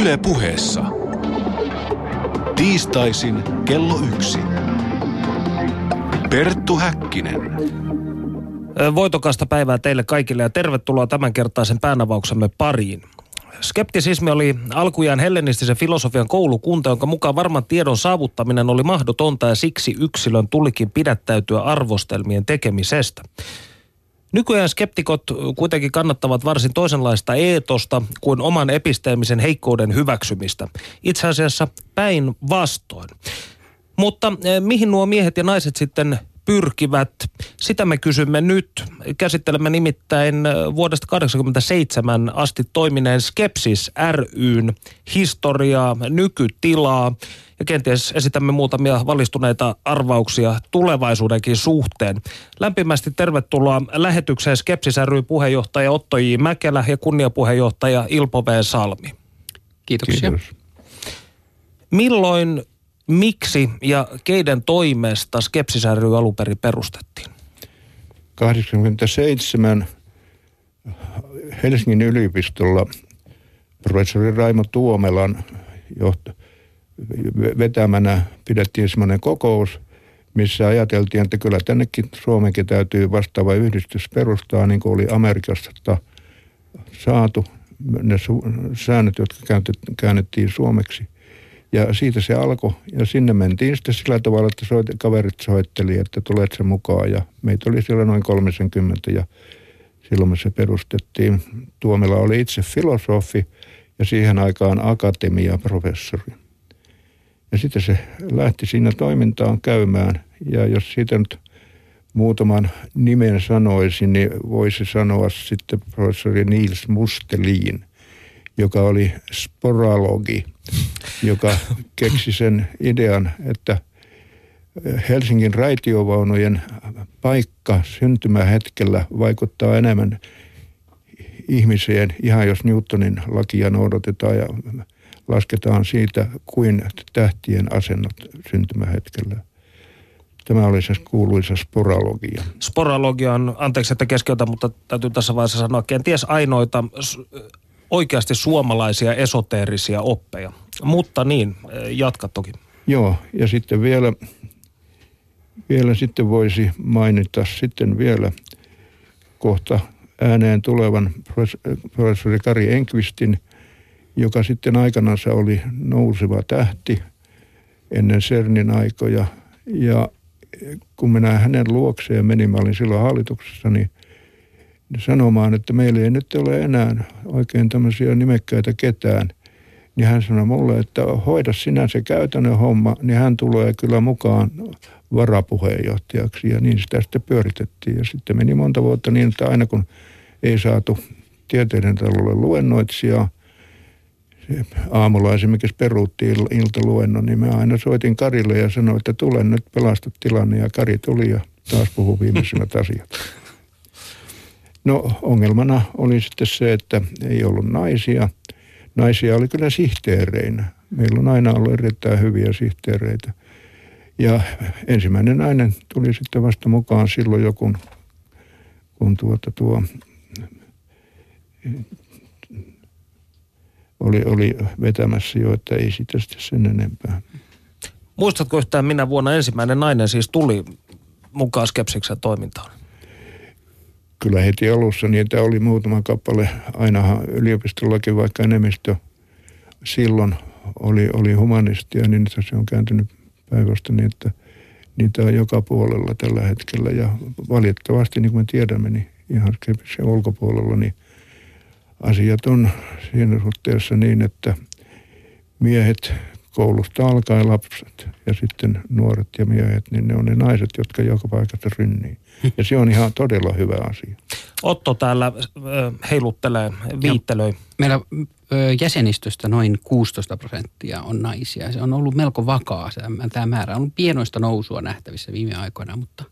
Yle puheessa. Tiistaisin kello yksi. Perttu Häkkinen. Voitokasta päivää teille kaikille ja tervetuloa tämänkertaisen päänavauksemme pariin. Skeptisismi oli alkujaan hellenistisen filosofian koulukunta, jonka mukaan varman tiedon saavuttaminen oli mahdotonta ja siksi yksilön tulikin pidättäytyä arvostelmien tekemisestä. Nykyään skeptikot kuitenkin kannattavat varsin toisenlaista eetosta kuin oman episteemisen heikkouden hyväksymistä. Itse asiassa päinvastoin. Mutta eh, mihin nuo miehet ja naiset sitten pyrkivät. Sitä me kysymme nyt. Käsittelemme nimittäin eh, vuodesta 1987 asti toimineen Skepsis ryn historiaa, nykytilaa ja kenties esitämme muutamia valistuneita arvauksia tulevaisuudenkin suhteen. Lämpimästi tervetuloa lähetykseen Skepsis ry puheenjohtaja Otto J. Mäkelä ja kunniapuheenjohtaja Ilpo V. Salmi. Kiitoksia. Kiitos. Milloin, miksi ja keiden toimesta Skepsis ry alun perin perustettiin? 87 Helsingin yliopistolla professori Raimo Tuomelan johto, vetämänä pidettiin semmoinen kokous, missä ajateltiin, että kyllä tännekin Suomenkin täytyy vastaava yhdistys perustaa, niin kuin oli Amerikasta saatu ne su- säännöt, jotka käännettiin suomeksi. Ja siitä se alkoi. Ja sinne mentiin sitten sillä tavalla, että soit, kaverit soitteli, että tulet se mukaan. Ja meitä oli siellä noin 30 ja silloin me se perustettiin. Tuomella oli itse filosofi ja siihen aikaan akatemiaprofessori. Ja sitten se lähti siinä toimintaan käymään. Ja jos siitä nyt muutaman nimen sanoisin, niin voisi sanoa sitten professori Niels Mustelin, joka oli sporalogi, joka keksi sen idean, että Helsingin raitiovaunujen paikka syntymähetkellä vaikuttaa enemmän ihmiseen, ihan jos Newtonin lakia noudatetaan ja lasketaan siitä kuin tähtien asennot syntymähetkellä. Tämä oli se kuuluisa sporalogia. Sporalogia on, anteeksi että keskeytän, mutta täytyy tässä vaiheessa sanoa, kenties ainoita oikeasti suomalaisia esoteerisia oppeja. Mutta niin, jatka toki. Joo, ja sitten vielä, vielä sitten voisi mainita sitten vielä kohta ääneen tulevan profes- professori Kari Enkvistin, joka sitten aikanaan oli nouseva tähti ennen CERNin aikoja. Ja kun minä hänen luokseen menin, mä olin silloin hallituksessa, niin sanomaan, että meillä ei nyt ole enää oikein tämmöisiä nimekkäitä ketään. Niin hän sanoi mulle, että hoida sinä se käytännön homma, niin hän tulee kyllä mukaan varapuheenjohtajaksi. Ja niin sitä sitten pyöritettiin. Ja sitten meni monta vuotta niin, että aina kun ei saatu tieteiden talolle luennoitsijaa, se aamulla esimerkiksi peruuttiin il- iltaluennon, niin mä aina soitin Karille ja sanoin, että tule nyt pelasta tilanne. Ja Kari tuli ja taas puhui viimeisimmät asiat. No ongelmana oli sitten se, että ei ollut naisia. Naisia oli kyllä sihteereinä. Meillä on aina ollut erittäin hyviä sihteereitä. Ja ensimmäinen nainen tuli sitten vasta mukaan silloin jo, kun, kun tuota tuo oli, oli vetämässä jo, että ei sitä sitten sen enempää. Muistatko yhtään minä vuonna ensimmäinen nainen siis tuli mukaan Skepsiksen toimintaan? Kyllä heti alussa niitä oli muutama kappale. Ainahan yliopistollakin, vaikka enemmistö silloin oli, oli humanistia, niin nyt se on kääntynyt päivästä niin, että niitä on joka puolella tällä hetkellä. Ja valitettavasti, niin kuin me tiedämme, niin ihan se ulkopuolella, niin asiat on siinä suhteessa niin, että miehet koulusta alkaen lapset ja sitten nuoret ja miehet, niin ne on ne naiset, jotka joka paikassa rynnii. Ja se on ihan todella hyvä asia. Otto täällä heiluttelee, viittelöi. Meillä ö, jäsenistöstä noin 16 prosenttia on naisia. Se on ollut melko vakaa se, tämä määrä. On ollut pienoista nousua nähtävissä viime aikoina, mutta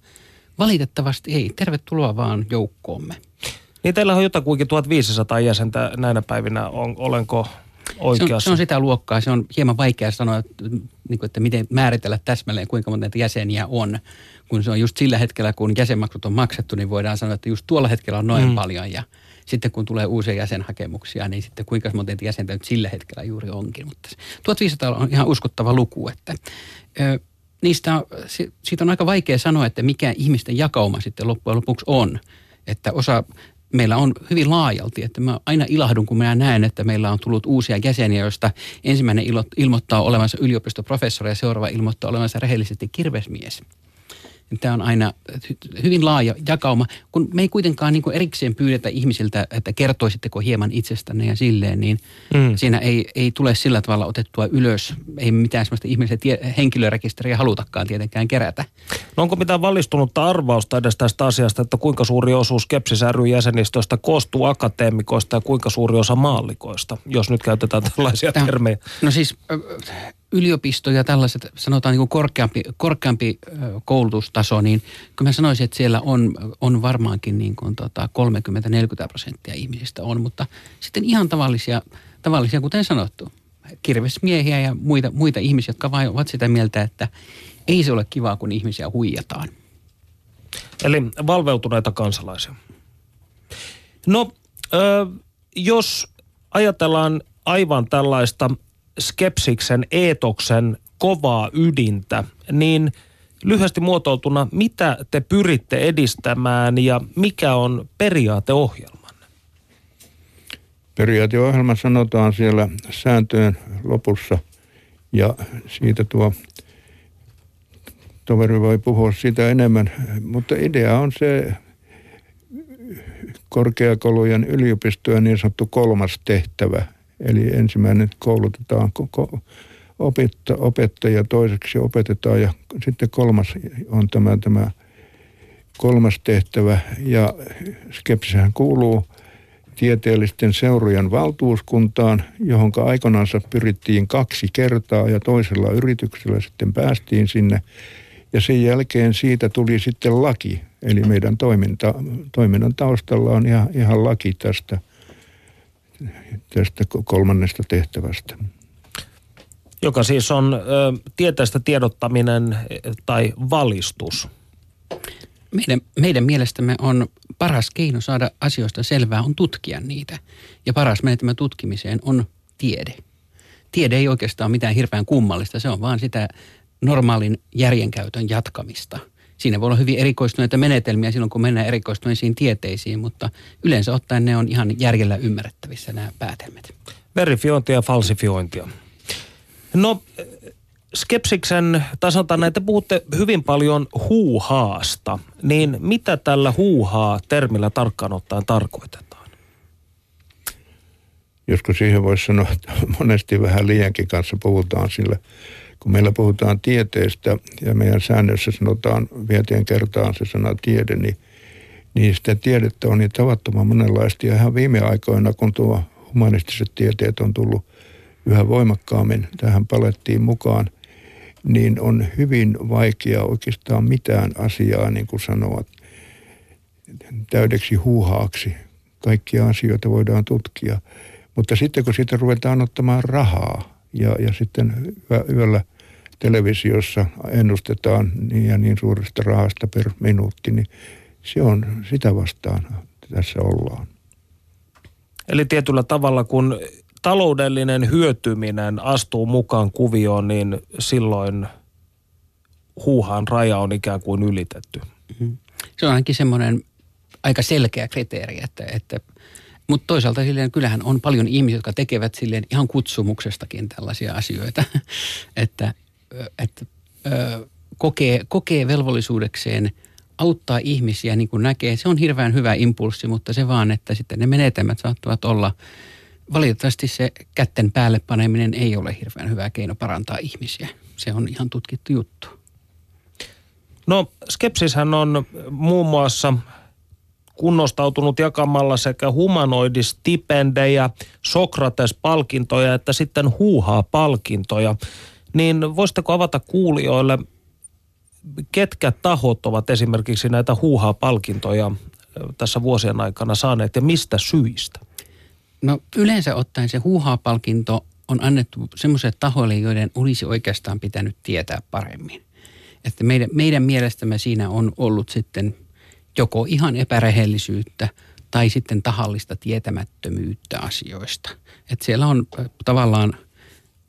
valitettavasti ei. Tervetuloa vaan joukkoomme. Niin teillä on jotakuinkin 1500 jäsentä näinä päivinä. On, olenko Se oikeassa? on, se on sitä luokkaa. Se on hieman vaikea sanoa, että, niin kuin, että miten määritellä täsmälleen, kuinka monta näitä jäseniä on. Kun se on just sillä hetkellä, kun jäsenmaksut on maksettu, niin voidaan sanoa, että just tuolla hetkellä on noin mm. paljon. Ja sitten kun tulee uusia jäsenhakemuksia, niin sitten kuinka monta jäsentä nyt sillä hetkellä juuri onkin. Mutta 1500 on ihan uskottava luku, että ö, niistä, siitä on aika vaikea sanoa, että mikä ihmisten jakauma sitten loppujen lopuksi on. Että osa meillä on hyvin laajalti, että mä aina ilahdun, kun minä näen, että meillä on tullut uusia jäseniä, joista ensimmäinen ilmoittaa olevansa yliopistoprofessori ja seuraava ilmoittaa olevansa rehellisesti kirvesmies. Tämä on aina hyvin laaja jakauma. Kun me ei kuitenkaan niin kuin erikseen pyydetä ihmisiltä, että kertoisitteko hieman itsestänne ja silleen, niin mm. siinä ei, ei tule sillä tavalla otettua ylös. Ei mitään sellaista ihmisen tie- henkilörekisteriä halutakaan tietenkään kerätä. No onko mitään valistunutta arvausta edes tästä asiasta, että kuinka suuri osuus Skepsis ry jäsenistöstä koostuu akateemikoista ja kuinka suuri osa maallikoista, jos nyt käytetään tällaisia Tämä, termejä? No siis yliopisto ja tällaiset, sanotaan niin kuin korkeampi, korkeampi koulutustaso, niin kyllä mä sanoisin, että siellä on, on varmaankin niin kuin tota 30-40 prosenttia ihmisistä on, mutta sitten ihan tavallisia, tavallisia kuten sanottu, kirvesmiehiä ja muita, muita ihmisiä, jotka vain ovat sitä mieltä, että ei se ole kivaa, kun ihmisiä huijataan. Eli valveutuneita kansalaisia. No, ö, jos ajatellaan aivan tällaista skepsiksen eetoksen kovaa ydintä, niin lyhyesti muotoiltuna, mitä te pyritte edistämään ja mikä on periaateohjelmanne? Periaateohjelma sanotaan siellä sääntöjen lopussa ja siitä tuo toveri voi puhua sitä enemmän, mutta idea on se korkeakoulujen yliopistojen niin sanottu kolmas tehtävä, Eli ensimmäinen koulutetaan koko opetta, opettaja, toiseksi opetetaan ja sitten kolmas on tämä, tämä kolmas tehtävä. Ja Skepsihän kuuluu tieteellisten seurojen valtuuskuntaan, johon aikoinaan pyrittiin kaksi kertaa ja toisella yrityksellä sitten päästiin sinne. Ja sen jälkeen siitä tuli sitten laki, eli meidän toiminta, toiminnan taustalla on ihan, ihan laki tästä – tästä kolmannesta tehtävästä. Joka siis on ö, tieteestä tiedottaminen tai valistus. Meidän, meidän mielestämme on paras keino saada asioista selvää on tutkia niitä. Ja paras menetelmä tutkimiseen on tiede. Tiede ei oikeastaan mitään hirveän kummallista, se on vaan sitä normaalin järjenkäytön jatkamista – Siinä voi olla hyvin erikoistuneita menetelmiä silloin, kun mennään erikoistuneisiin tieteisiin, mutta yleensä ottaen ne on ihan järjellä ymmärrettävissä nämä päätelmät. Verifiointia ja falsifiointia. No, skepsiksen, näin, te puhutte hyvin paljon huuhaasta, niin mitä tällä huuhaa termillä tarkkaan ottaen tarkoitetaan? Joskus siihen voisi sanoa, että monesti vähän liiankin kanssa puhutaan, sillä – kun meillä puhutaan tieteestä ja meidän säännössä sanotaan vietien kertaan se sana tiede, niin, niin sitä tiedettä on niin tavattoman monenlaista. Ja ihan viime aikoina, kun tuo humanistiset tieteet on tullut yhä voimakkaammin tähän palettiin mukaan, niin on hyvin vaikea oikeastaan mitään asiaa niin kuin sanoa täydeksi huuhaaksi. Kaikkia asioita voidaan tutkia. Mutta sitten kun siitä ruvetaan ottamaan rahaa ja, ja sitten yöllä televisiossa ennustetaan niin ja niin suuresta rahasta per minuutti, niin se on sitä vastaan tässä ollaan. Eli tietyllä tavalla, kun taloudellinen hyötyminen astuu mukaan kuvioon, niin silloin huuhaan raja on ikään kuin ylitetty. Mm-hmm. Se on ainakin semmoinen aika selkeä kriteeri, että, että mutta toisaalta silleen, kyllähän on paljon ihmisiä, jotka tekevät silleen ihan kutsumuksestakin tällaisia asioita, että että kokee, kokee velvollisuudekseen auttaa ihmisiä niin kuin näkee. Se on hirveän hyvä impulssi, mutta se vaan, että sitten ne menetelmät saattavat olla, valitettavasti se kätten päälle paneminen ei ole hirveän hyvä keino parantaa ihmisiä. Se on ihan tutkittu juttu. No skepsishän on muun muassa kunnostautunut jakamalla sekä humanoidistipendejä, Sokrates-palkintoja että sitten huuhaa-palkintoja. Niin voisitteko avata kuulijoille, ketkä tahot ovat esimerkiksi näitä huuhaa-palkintoja tässä vuosien aikana saaneet ja mistä syistä? No yleensä ottaen se huuhaa-palkinto on annettu semmoiselle tahoille, joiden olisi oikeastaan pitänyt tietää paremmin. Että meidän, meidän mielestämme siinä on ollut sitten joko ihan epärehellisyyttä tai sitten tahallista tietämättömyyttä asioista. Et siellä on tavallaan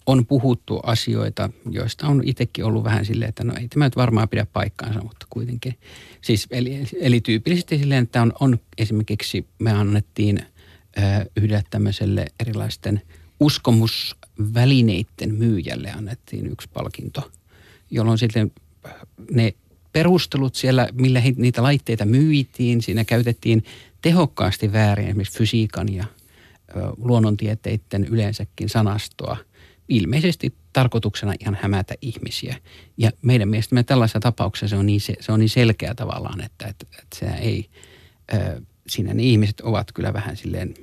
on puhuttu asioita, joista on itsekin ollut vähän silleen, että no ei tämä nyt varmaan pidä paikkaansa, mutta kuitenkin. Siis, eli, eli tyypillisesti silleen, että on, on esimerkiksi me annettiin äh, yhdelle tämmöiselle erilaisten uskomusvälineiden myyjälle annettiin yksi palkinto, jolloin sitten ne perustelut siellä, millä he, niitä laitteita myytiin, siinä käytettiin tehokkaasti väärin esimerkiksi fysiikan ja ö, luonnontieteiden yleensäkin sanastoa. Ilmeisesti tarkoituksena ihan hämätä ihmisiä. Ja meidän mielestämme tällaisessa tapauksessa se on niin, se, se on niin selkeä tavallaan, että, että, että se ei, ö, siinä ne ihmiset ovat kyllä vähän silleen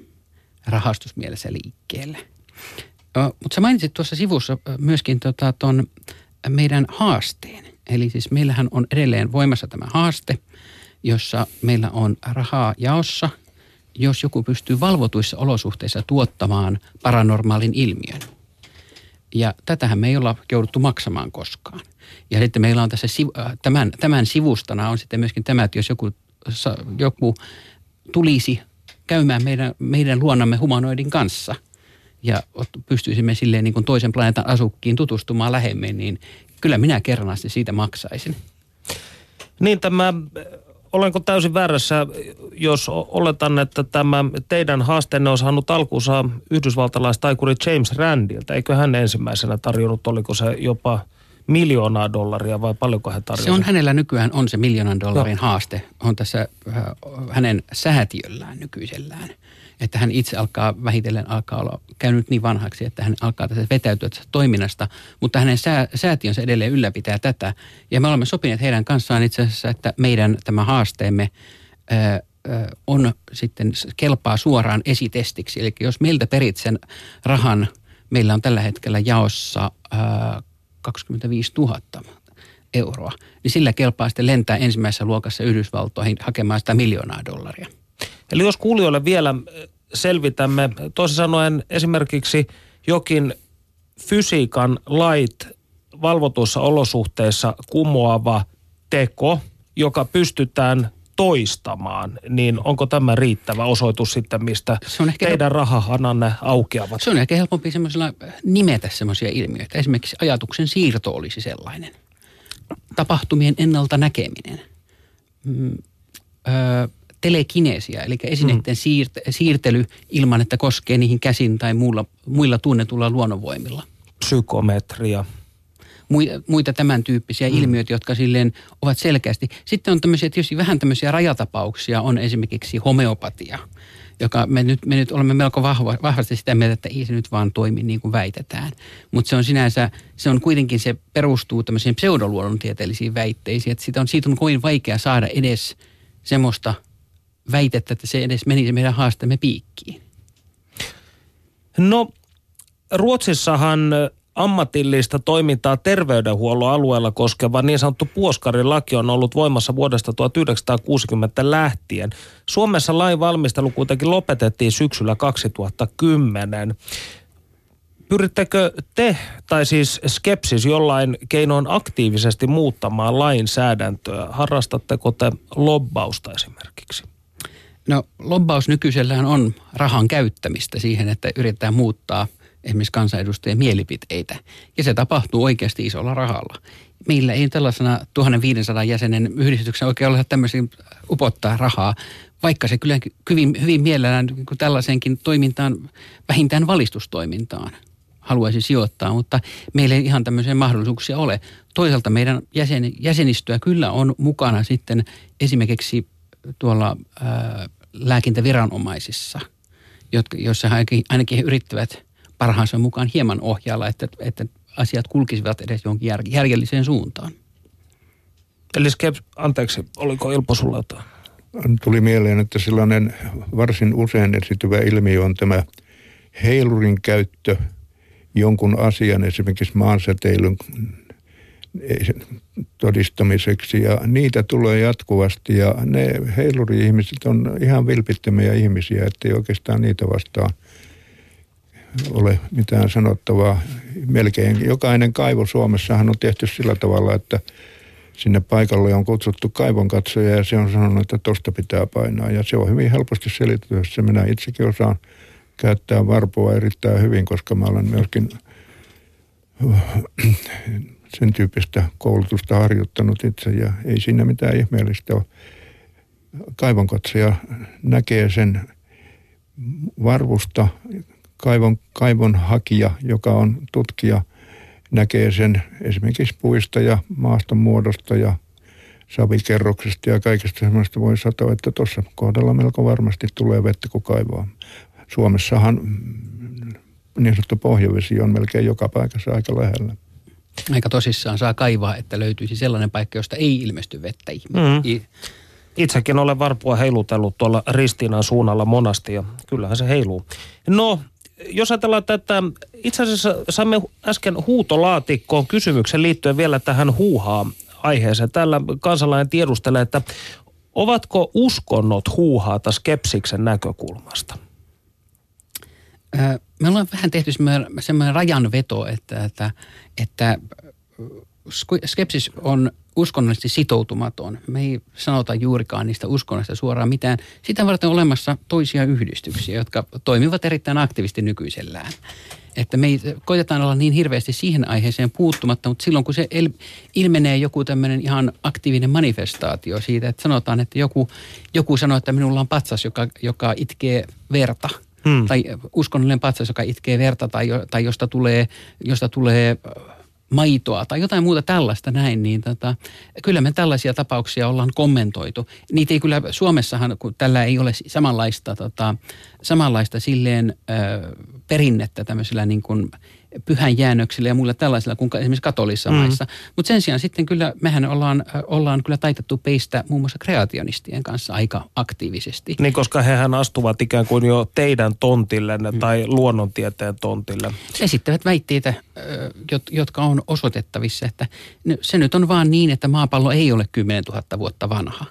rahastusmielessä liikkeelle. Mutta sä mainitsit tuossa sivussa myöskin tota, meidän haasteen. Eli siis meillähän on edelleen voimassa tämä haaste, jossa meillä on rahaa jaossa, jos joku pystyy valvotuissa olosuhteissa tuottamaan paranormaalin ilmiön. Ja tätähän me ei olla jouduttu maksamaan koskaan. Ja sitten meillä on tässä tämän, tämän sivustana on sitten myöskin tämä, että jos joku, joku tulisi käymään meidän, meidän luonnamme humanoidin kanssa ja pystyisimme silleen niin kuin toisen planeetan asukkiin tutustumaan lähemmin, niin kyllä minä kernaasti siitä maksaisin. Niin tämä, olenko täysin väärässä, jos oletan, että tämä teidän haasteenne on saanut alkuunsa yhdysvaltalaistaikuri James Randilta. Eikö hän ensimmäisenä tarjonnut, oliko se jopa miljoonaa dollaria vai paljonko hän tarjosi? Se on hänellä nykyään on se miljoonan dollarin no. haaste. On tässä äh, hänen säätiöllään nykyisellään että hän itse alkaa vähitellen alkaa olla käynyt niin vanhaksi, että hän alkaa tässä vetäytyä tästä toiminnasta, mutta hänen sää, säätiönsä edelleen ylläpitää tätä. Ja me olemme sopineet heidän kanssaan itse asiassa, että meidän tämä haasteemme ää, on sitten kelpaa suoraan esitestiksi. Eli jos meiltä perit sen rahan, meillä on tällä hetkellä jaossa ää, 25 000 euroa, niin sillä kelpaa sitten lentää ensimmäisessä luokassa Yhdysvaltoihin hakemaan sitä miljoonaa dollaria. Eli jos kuulijoille vielä selvitämme, toisin sanoen esimerkiksi jokin fysiikan lait valvotuissa olosuhteissa kumoava teko, joka pystytään toistamaan, niin onko tämä riittävä osoitus sitten, mistä se on ehkä teidän help... rahahananne aukeavat? Se on ehkä helpompi semmoisella nimetä semmoisia ilmiöitä. Esimerkiksi ajatuksen siirto olisi sellainen. Tapahtumien ennalta näkeminen. Mm, öö, telekinesia, eli esineiden mm. siirtely ilman, että koskee niihin käsin tai muilla, muilla tunnetulla luonnonvoimilla. Psykometria. Muita tämän tyyppisiä mm. ilmiöitä, jotka silleen ovat selkeästi. Sitten on tämmöisiä, tietysti vähän tämmöisiä rajatapauksia, on esimerkiksi homeopatia, joka me nyt, me nyt olemme melko vahva, vahvasti sitä mieltä, että ei se nyt vaan toimi niin kuin väitetään. Mutta se on sinänsä, se on kuitenkin, se perustuu tämmöisiin pseudoluonnontieteellisiin väitteisiin, että siitä on, siitä on kovin vaikea saada edes semmoista – väitettä, että se edes menisi meidän haasteemme piikkiin? No, Ruotsissahan ammatillista toimintaa terveydenhuollon alueella koskeva niin sanottu puoskarilaki on ollut voimassa vuodesta 1960 lähtien. Suomessa lain valmistelu kuitenkin lopetettiin syksyllä 2010. Pyrittekö te, tai siis skepsis, jollain keinoin aktiivisesti muuttamaan lainsäädäntöä? Harrastatteko te lobbausta esimerkiksi? No lobbaus nykyisellään on rahan käyttämistä siihen, että yritetään muuttaa esimerkiksi kansanedustajien mielipiteitä. Ja se tapahtuu oikeasti isolla rahalla. Meillä ei tällaisena 1500 jäsenen yhdistyksen oikein ole tämmöisiin upottaa rahaa, vaikka se kyllä hyvin, hyvin mielellään tällaisenkin toimintaan, vähintään valistustoimintaan haluaisi sijoittaa, mutta meillä ei ihan tämmöisiä mahdollisuuksia ole. Toisaalta meidän jäsen, jäsenistöä kyllä on mukana sitten esimerkiksi tuolla ää, lääkintäviranomaisissa, jotka, joissa ainakin, ainakin he yrittävät parhaansa mukaan hieman ohjailla, että, että asiat kulkisivat edes jonkin jär, järjelliseen suuntaan. Eli Skep, anteeksi, oliko Ilpo sulla jotain? Tuli mieleen, että sellainen varsin usein esityvä ilmiö on tämä heilurin käyttö jonkun asian, esimerkiksi maansäteilyn todistamiseksi ja niitä tulee jatkuvasti ja ne heiluri-ihmiset on ihan vilpittömiä ihmisiä, ettei oikeastaan niitä vastaan ole mitään sanottavaa. Melkein jokainen kaivo Suomessahan on tehty sillä tavalla, että sinne paikalle on kutsuttu kaivonkatsoja ja se on sanonut, että tosta pitää painaa. Ja se on hyvin helposti selitetty. Minä itsekin osaan käyttää varpoa erittäin hyvin, koska mä olen myöskin sen tyyppistä koulutusta harjoittanut itse ja ei siinä mitään ihmeellistä ole. Kaivonkatsoja näkee sen varvusta, kaivon, kaivon hakija, joka on tutkija, näkee sen esimerkiksi puista ja maaston muodosta ja savikerroksesta ja kaikesta semmoista voi sanoa, että tuossa kohdalla melko varmasti tulee vettä, kun kaivaa. Suomessahan niin sanottu pohjavesi on melkein joka paikassa aika lähellä. Aika tosissaan saa kaivaa, että löytyisi sellainen paikka, josta ei ilmesty vettä Mm. Itsekin olen varpua heilutellut tuolla Ristiinan suunnalla monasti ja kyllähän se heiluu. No, jos ajatellaan tätä, itse asiassa saimme äsken huutolaatikkoon kysymyksen liittyen vielä tähän huuhaa aiheeseen. Täällä kansalainen tiedustelee, että ovatko uskonnot huuhaata skepsiksen näkökulmasta? Me ollaan vähän tehty semmoinen rajanveto, että, että, että skepsis on uskonnollisesti sitoutumaton. Me ei sanota juurikaan niistä uskonnoista suoraan mitään. Sitä varten on olemassa toisia yhdistyksiä, jotka toimivat erittäin aktiivisesti nykyisellään. Että me ei, koitetaan olla niin hirveästi siihen aiheeseen puuttumatta, mutta silloin kun se el, ilmenee joku tämmöinen ihan aktiivinen manifestaatio siitä, että sanotaan, että joku, joku sanoo, että minulla on patsas, joka, joka itkee verta – hmm. tai uskonnollinen patsas, joka itkee verta tai, tai josta tulee, josta tulee maitoa tai jotain muuta tällaista näin, niin tota, kyllä me tällaisia tapauksia ollaan kommentoitu. Niitä ei kyllä Suomessahan, kun tällä ei ole samanlaista, tota, samanlaista silleen ö, perinnettä tämmöisellä niin kuin pyhän jäännöksillä ja muilla tällaisilla kuin esimerkiksi katolissa mm. maissa. Mutta sen sijaan sitten kyllä mehän ollaan, ollaan kyllä taitettu peistä muun muassa kreationistien kanssa aika aktiivisesti. Niin, koska hehän astuvat ikään kuin jo teidän tontille mm. tai luonnontieteen tontille. Esittävät väitteitä, jotka on osoitettavissa, että se nyt on vaan niin, että maapallo ei ole 10 000 vuotta vanha.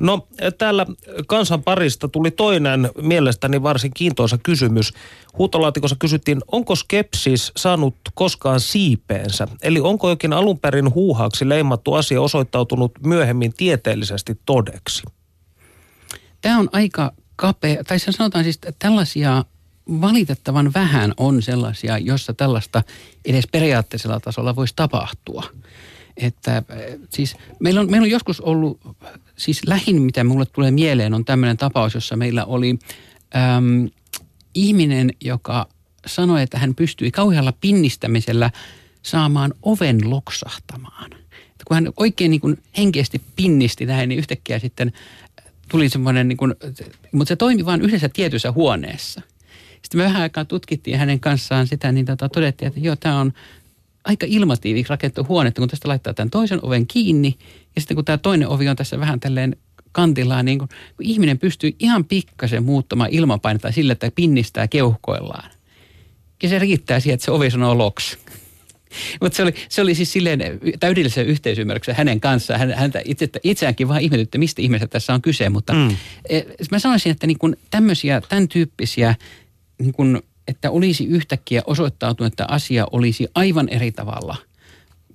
No täällä kansan parista tuli toinen mielestäni varsin kiintoisa kysymys. Huutolaatikossa kysyttiin, onko skepsis saanut koskaan siipeensä? Eli onko jokin alun perin huuhaaksi leimattu asia osoittautunut myöhemmin tieteellisesti todeksi? Tämä on aika kapea, tai sanotaan siis, että tällaisia valitettavan vähän on sellaisia, jossa tällaista edes periaatteisella tasolla voisi tapahtua. Että siis meillä on, meillä on joskus ollut siis lähin, mitä mulle tulee mieleen, on tämmöinen tapaus, jossa meillä oli äm, ihminen, joka sanoi, että hän pystyi kauhealla pinnistämisellä saamaan oven loksahtamaan. Että kun hän oikein niin kuin henkeästi pinnisti näin, niin yhtäkkiä sitten tuli semmoinen, niin kuin, mutta se toimi vain yhdessä tietyssä huoneessa. Sitten me vähän aikaa tutkittiin hänen kanssaan sitä, niin tota, todettiin, että joo, tämä on aika ilmatiiviksi rakennettu huone, että kun tästä laittaa tämän toisen oven kiinni ja sitten kun tämä toinen ovi on tässä vähän tälleen kantillaan, niin kun, kun ihminen pystyy ihan pikkasen muuttamaan ilmapainetta sillä, että pinnistää keuhkoillaan. Ja se riittää siihen, että se ovi sanoo loks. Mutta se oli, se oli siis silleen täydellisen yhteisymmärryksen hänen kanssaan. Hän, häntä itse, itseäänkin vaan ihmetytti, mistä ihmeestä tässä on kyse. Mutta mm. e, mä sanoisin, että niin kun tämmöisiä, tämän tyyppisiä niin kun että olisi yhtäkkiä osoittautunut, että asia olisi aivan eri tavalla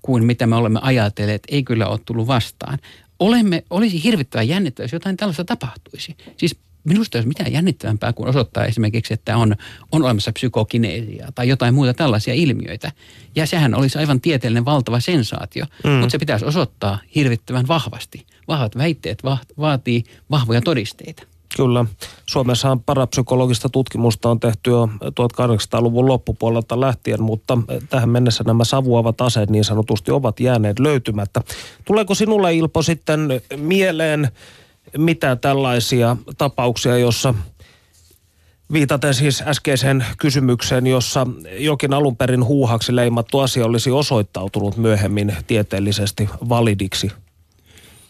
kuin mitä me olemme ajatelleet, ei kyllä ole tullut vastaan. Olemme, olisi hirvittävän jännittävää, jos jotain tällaista tapahtuisi. Siis minusta ei olisi mitään jännittävämpää kuin osoittaa esimerkiksi, että on, on olemassa psykokineesia tai jotain muuta tällaisia ilmiöitä. Ja sehän olisi aivan tieteellinen valtava sensaatio, mm. mutta se pitäisi osoittaa hirvittävän vahvasti. Vahvat väitteet va- vaatii vahvoja todisteita. Kyllä. Suomessahan parapsykologista tutkimusta on tehty jo 1800-luvun loppupuolelta lähtien, mutta tähän mennessä nämä savuavat aseet niin sanotusti ovat jääneet löytymättä. Tuleeko sinulle Ilpo sitten mieleen mitä tällaisia tapauksia, jossa Viitaten siis äskeiseen kysymykseen, jossa jokin alun perin huuhaksi leimattu asia olisi osoittautunut myöhemmin tieteellisesti validiksi.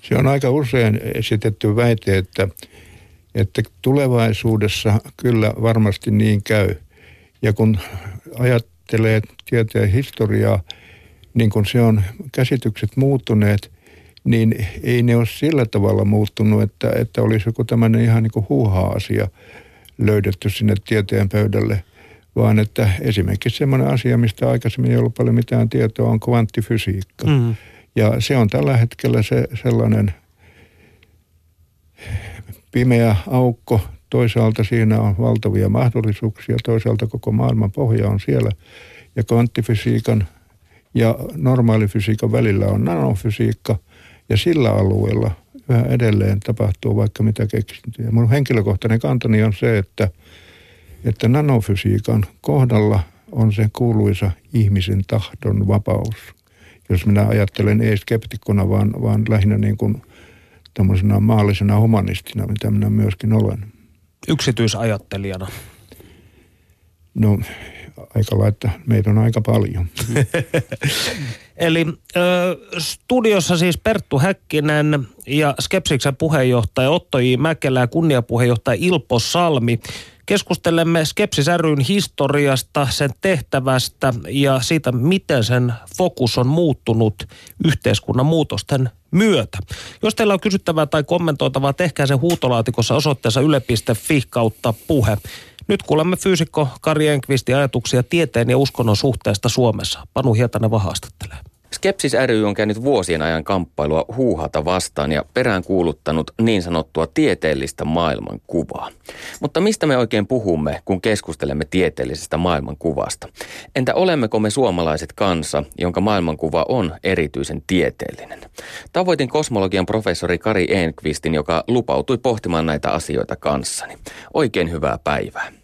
Se on aika usein esitetty väite, että että tulevaisuudessa kyllä varmasti niin käy. Ja kun ajattelee tieteen historiaa, niin kun se on käsitykset muuttuneet, niin ei ne ole sillä tavalla muuttunut, että, että olisi joku tämmöinen ihan niin kuin huuhaa-asia löydetty sinne tieteen pöydälle, vaan että esimerkiksi semmoinen asia, mistä aikaisemmin ei ollut paljon mitään tietoa, on kvanttifysiikka. Mm. Ja se on tällä hetkellä se sellainen pimeä aukko. Toisaalta siinä on valtavia mahdollisuuksia, toisaalta koko maailman pohja on siellä. Ja kvanttifysiikan ja normaalifysiikan välillä on nanofysiikka. Ja sillä alueella yhä edelleen tapahtuu vaikka mitä keksintöjä. Mun henkilökohtainen kantani on se, että, että nanofysiikan kohdalla on se kuuluisa ihmisen tahdon vapaus. Jos minä ajattelen ei skeptikkona, vaan, vaan lähinnä niin kuin tämmöisenä maallisena humanistina, mitä minä myöskin olen. Yksityisajattelijana. No aika laittaa, meitä on aika paljon. Eli ö, studiossa siis Perttu Häkkinen ja Skepsiksen puheenjohtaja Otto J. Mäkelä ja kunniapuheenjohtaja Ilpo Salmi. Keskustelemme Skepsis ryn historiasta, sen tehtävästä ja siitä, miten sen fokus on muuttunut yhteiskunnan muutosten myötä. Jos teillä on kysyttävää tai kommentoitavaa, tehkää se huutolaatikossa osoitteessa yle.fi kautta puhe. Nyt kuulemme fyysikko Kari Enqvistin ajatuksia tieteen ja uskonnon suhteesta Suomessa. Panu Hietanen haastattelee. Skepsis ry on käynyt vuosien ajan kamppailua huuhata vastaan ja perään kuuluttanut niin sanottua tieteellistä maailmankuvaa. Mutta mistä me oikein puhumme, kun keskustelemme tieteellisestä maailmankuvasta? Entä olemmeko me suomalaiset kansa, jonka maailmankuva on erityisen tieteellinen? Tavoitin kosmologian professori Kari Enqvistin, joka lupautui pohtimaan näitä asioita kanssani. Oikein hyvää päivää.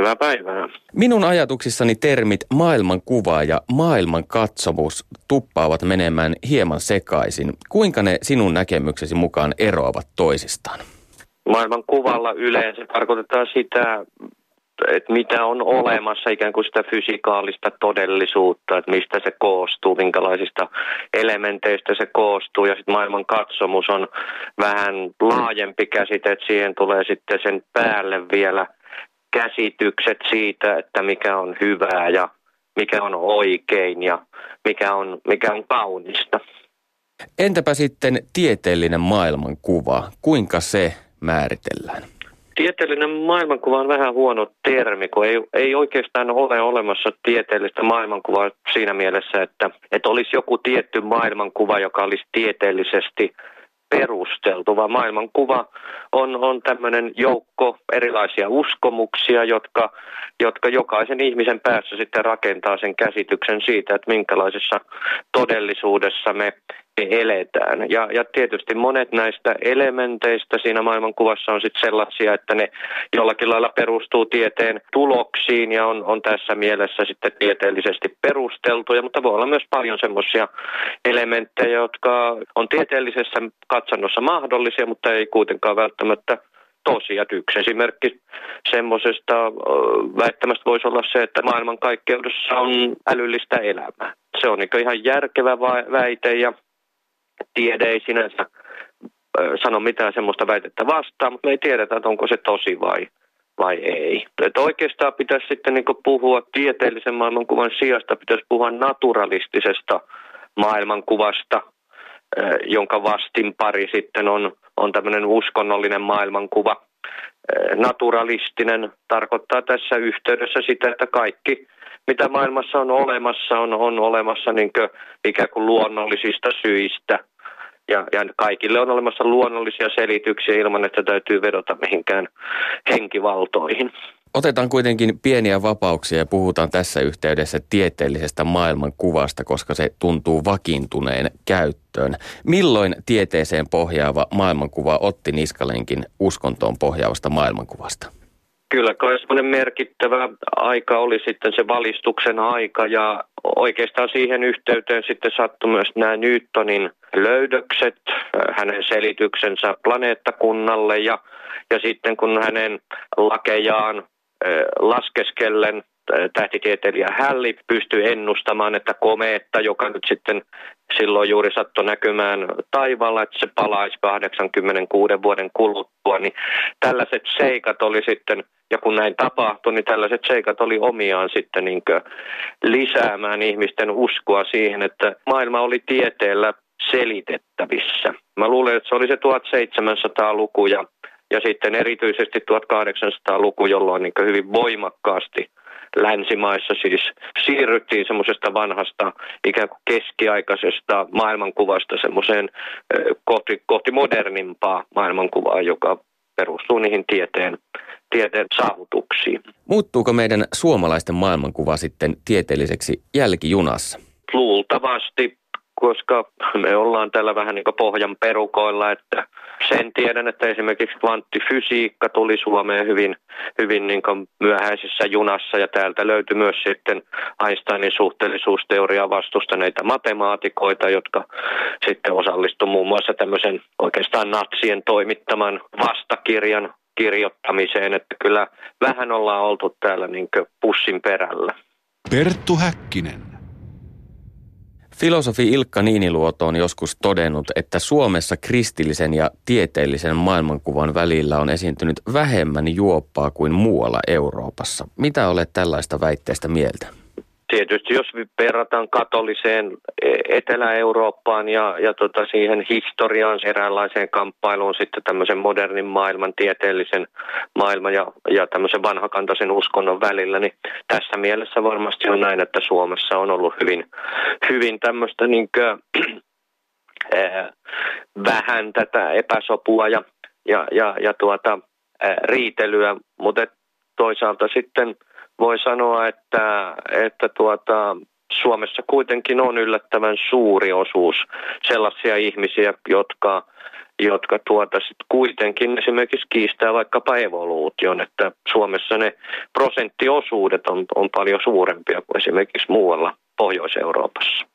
Hyvää päivää. Minun ajatuksissani termit maailmankuva ja maailmankatsomus tuppaavat menemään hieman sekaisin. Kuinka ne sinun näkemyksesi mukaan eroavat toisistaan? Maailmankuvalla yleensä tarkoitetaan sitä, että mitä on olemassa, ikään kuin sitä fysikaalista todellisuutta, että mistä se koostuu, minkälaisista elementeistä se koostuu. Ja sitten maailman katsomus on vähän laajempi käsite, että siihen tulee sitten sen päälle vielä – käsitykset siitä, että mikä on hyvää ja mikä on oikein ja mikä on, mikä on kaunista. Entäpä sitten tieteellinen maailmankuva, kuinka se määritellään? Tieteellinen maailmankuva on vähän huono termi, kun ei, ei oikeastaan ole olemassa tieteellistä maailmankuvaa siinä mielessä, että, että olisi joku tietty maailmankuva, joka olisi tieteellisesti perusteltu, vaan maailmankuva on, on tämmöinen joukko erilaisia uskomuksia, jotka, jotka jokaisen ihmisen päässä sitten rakentaa sen käsityksen siitä, että minkälaisessa todellisuudessa me eletään. Ja, ja tietysti monet näistä elementeistä siinä maailmankuvassa on sitten sellaisia, että ne jollakin lailla perustuu tieteen tuloksiin ja on, on tässä mielessä sitten tieteellisesti perusteltuja, mutta voi olla myös paljon semmoisia elementtejä, jotka on tieteellisessä katsannossa mahdollisia, mutta ei kuitenkaan välttämättä tosia. Yksi esimerkki semmoisesta väittämästä voisi olla se, että maailmankaikkeudessa on älyllistä elämää. Se on niin ihan järkevä väite ja tiede ei sinänsä sano mitään semmoista väitettä vastaan, mutta me ei tiedetä, että onko se tosi vai, vai ei. Että oikeastaan pitäisi sitten niin puhua tieteellisen maailmankuvan sijasta, pitäisi puhua naturalistisesta maailmankuvasta, jonka vastin pari sitten on, on tämmöinen uskonnollinen maailmankuva. Naturalistinen tarkoittaa tässä yhteydessä sitä, että kaikki mitä maailmassa on olemassa, on, on olemassa niin kuin ikään kuin luonnollisista syistä. Ja, ja kaikille on olemassa luonnollisia selityksiä ilman, että täytyy vedota mihinkään henkivaltoihin. Otetaan kuitenkin pieniä vapauksia ja puhutaan tässä yhteydessä tieteellisestä maailmankuvasta, koska se tuntuu vakiintuneen käyttöön. Milloin tieteeseen pohjaava maailmankuva otti Niskalenkin uskontoon pohjaavasta maailmankuvasta? Kyllä kai semmoinen merkittävä aika oli sitten se valistuksen aika ja oikeastaan siihen yhteyteen sitten sattui myös nämä Newtonin löydökset, hänen selityksensä planeettakunnalle ja, ja sitten kun hänen lakejaan laskeskellen tähtitieteilijä Hälli pystyi ennustamaan, että komeetta, joka nyt sitten silloin juuri sattui näkymään taivaalla, että se palaisi 86 vuoden kuluttua, niin tällaiset seikat oli sitten, ja kun näin tapahtui, niin tällaiset seikat oli omiaan sitten niin lisäämään ihmisten uskoa siihen, että maailma oli tieteellä selitettävissä. Mä luulen, että se oli se 1700-luku ja, ja sitten erityisesti 1800-luku, jolloin niin hyvin voimakkaasti länsimaissa siis siirryttiin semmoisesta vanhasta ikään kuin keskiaikaisesta maailmankuvasta semmoiseen kohti, kohti modernimpaa maailmankuvaa, joka perustuu niihin tieteen, tieteen saavutuksiin. Muuttuuko meidän suomalaisten maailmankuva sitten tieteelliseksi jälkijunassa? Luultavasti koska me ollaan tällä vähän niin kuin pohjan perukoilla, että sen tiedän, että esimerkiksi kvanttifysiikka tuli Suomeen hyvin, hyvin niin kuin myöhäisessä junassa ja täältä löytyi myös sitten Einsteinin suhteellisuusteoriaa vastustaneita matemaatikoita, jotka sitten osallistuivat muun muassa tämmöisen oikeastaan natsien toimittaman vastakirjan kirjoittamiseen, että kyllä vähän ollaan oltu täällä niin pussin perällä. Perttu Häkkinen. Filosofi Ilkka Niiniluoto on joskus todennut, että Suomessa kristillisen ja tieteellisen maailmankuvan välillä on esiintynyt vähemmän juoppaa kuin muualla Euroopassa. Mitä olet tällaista väitteestä mieltä? Tietysti jos verrataan katoliseen e, Etelä-Eurooppaan ja, ja tota siihen historiaan, eräänlaiseen kamppailuun sitten tämmöisen modernin maailman, tieteellisen maailman ja, ja tämmöisen vanhakantaisen uskonnon välillä, niin tässä mielessä varmasti on näin, että Suomessa on ollut hyvin, hyvin tämmöistä niin kuin, äh, vähän tätä epäsopua ja, ja, ja, ja tuota, äh, riitelyä, mutta toisaalta sitten – voi sanoa, että, että tuota, Suomessa kuitenkin on yllättävän suuri osuus sellaisia ihmisiä, jotka, jotka tuota sit kuitenkin esimerkiksi kiistää vaikkapa evoluution, että Suomessa ne prosenttiosuudet on, on paljon suurempia kuin esimerkiksi muualla Pohjois-Euroopassa.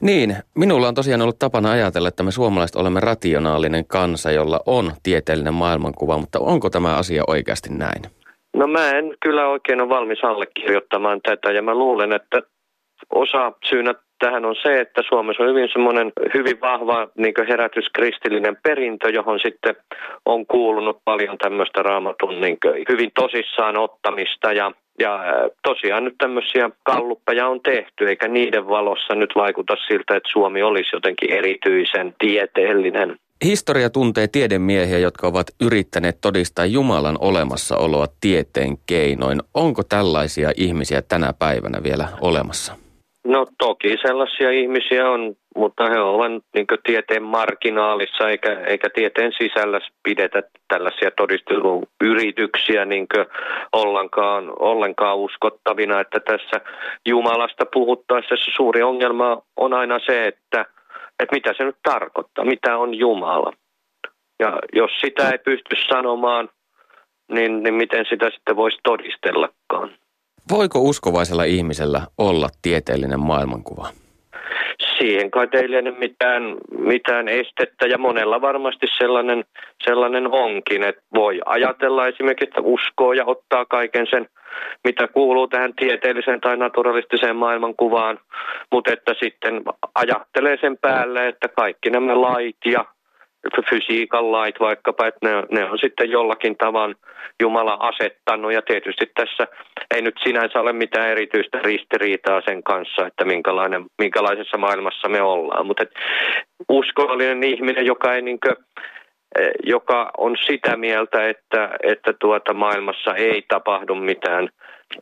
Niin, minulla on tosiaan ollut tapana ajatella, että me suomalaiset olemme rationaalinen kansa, jolla on tieteellinen maailmankuva, mutta onko tämä asia oikeasti näin? No mä en kyllä oikein ole valmis allekirjoittamaan tätä ja mä luulen, että osa syynä tähän on se, että Suomessa on hyvin semmoinen hyvin vahva niin herätyskristillinen perintö, johon sitten on kuulunut paljon tämmöistä raamatun niin hyvin tosissaan ottamista ja ja tosiaan nyt tämmöisiä kalluppeja on tehty, eikä niiden valossa nyt vaikuta siltä, että Suomi olisi jotenkin erityisen tieteellinen. Historia tuntee tiedemiehiä, jotka ovat yrittäneet todistaa Jumalan olemassaoloa tieteen keinoin. Onko tällaisia ihmisiä tänä päivänä vielä olemassa? No toki sellaisia ihmisiä on, mutta he ovat niin tieteen marginaalissa eikä, eikä tieteen sisällä pidetä tällaisia todisteluyrityksiä niin ollenkaan, ollenkaan uskottavina. Että tässä Jumalasta puhuttaessa suuri ongelma on aina se, että – että mitä se nyt tarkoittaa, mitä on Jumala. Ja jos sitä ei pysty sanomaan, niin, niin miten sitä sitten voisi todistellakaan. Voiko uskovaisella ihmisellä olla tieteellinen maailmankuva? Siihen kai teillä ei mitään, mitään estettä ja monella varmasti sellainen, sellainen onkin, että voi ajatella esimerkiksi, että uskoo ja ottaa kaiken sen, mitä kuuluu tähän tieteelliseen tai naturalistiseen maailmankuvaan, mutta että sitten ajattelee sen päälle, että kaikki nämä lait ja fysiikan lait vaikkapa, että ne, ne on sitten jollakin tavan Jumala asettanut. Ja tietysti tässä ei nyt sinänsä ole mitään erityistä ristiriitaa sen kanssa, että minkälainen, minkälaisessa maailmassa me ollaan, mutta uskollinen ihminen, joka ei niinkö eh, joka on sitä mieltä, että, että tuota maailmassa ei tapahdu mitään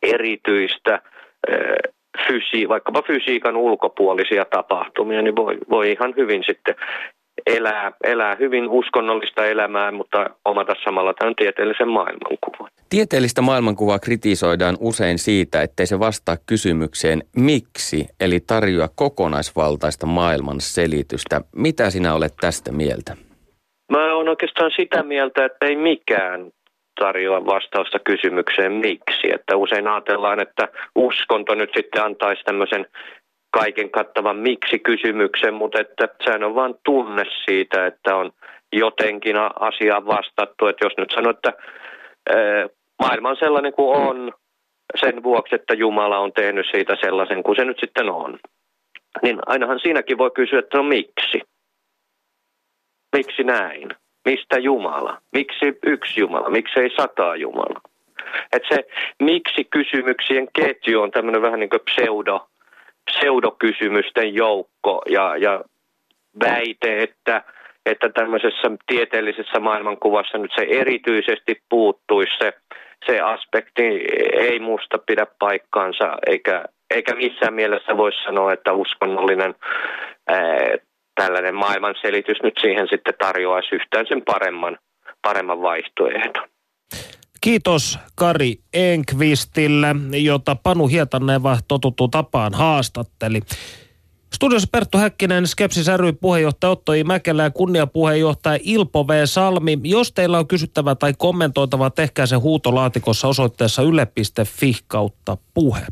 erityistä eh, fysi, vaikkapa fysiikan ulkopuolisia tapahtumia, niin voi, voi ihan hyvin sitten elää, elää hyvin uskonnollista elämää, mutta omata samalla tämän tieteellisen maailmankuvan. Tieteellistä maailmankuvaa kritisoidaan usein siitä, ettei se vastaa kysymykseen miksi, eli tarjoa kokonaisvaltaista maailman selitystä. Mitä sinä olet tästä mieltä? Mä olen oikeastaan sitä mieltä, että ei mikään tarjoa vastausta kysymykseen miksi. Että usein ajatellaan, että uskonto nyt sitten antaisi tämmöisen kaiken kattavan miksi-kysymyksen, mutta että sehän on vain tunne siitä, että on jotenkin asiaan vastattu. Että jos nyt sanoo, että maailma on sellainen kuin on sen vuoksi, että Jumala on tehnyt siitä sellaisen kuin se nyt sitten on, niin ainahan siinäkin voi kysyä, että no miksi? Miksi näin? Mistä Jumala? Miksi yksi Jumala? Miksi ei sataa Jumala? Että se miksi kysymyksien ketju on tämmöinen vähän niin kuin pseudo, pseudokysymysten joukko ja, ja väite, että, että tämmöisessä tieteellisessä maailmankuvassa nyt se erityisesti puuttuisi se se aspekti ei musta pidä paikkaansa, eikä, eikä missään mielessä voi sanoa, että uskonnollinen ää, tällainen maailmanselitys nyt siihen sitten tarjoaisi yhtään sen paremman, paremman vaihtoehdon. Kiitos Kari Enkvistille, jota Panu Hietaneva totuttu tapaan haastatteli. Studiossa Perttu Häkkinen, Skepsis ry puheenjohtaja Otto I. Mäkelä ja kunniapuheenjohtaja Ilpo V. Salmi. Jos teillä on kysyttävää tai kommentoitavaa, tehkää se huutolaatikossa osoitteessa yle.fi kautta puhe.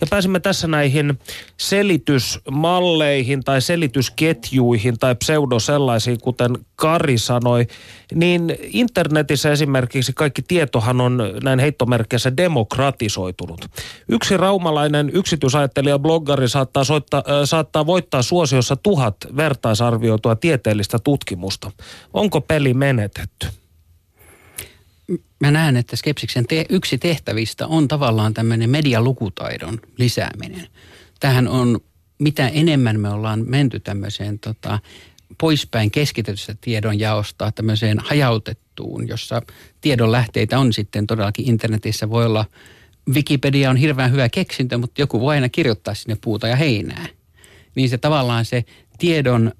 Ja pääsimme tässä näihin selitysmalleihin tai selitysketjuihin tai pseudosellaisiin, kuten Kari sanoi. Niin internetissä esimerkiksi kaikki tietohan on näin heittomerkkeissä demokratisoitunut. Yksi raumalainen yksityisajattelija bloggari saattaa, soittaa, äh, saattaa voittaa suosiossa tuhat vertaisarvioitua tieteellistä tutkimusta. Onko peli menetetty? mä näen, että Skepsiksen te- yksi tehtävistä on tavallaan tämmöinen medialukutaidon lisääminen. Tähän on, mitä enemmän me ollaan menty tämmöiseen tota, poispäin keskitetystä tiedonjaosta tämmöiseen hajautettuun, jossa tiedon lähteitä on sitten todellakin internetissä voi olla, Wikipedia on hirveän hyvä keksintö, mutta joku voi aina kirjoittaa sinne puuta ja heinää. Niin se tavallaan se tiedon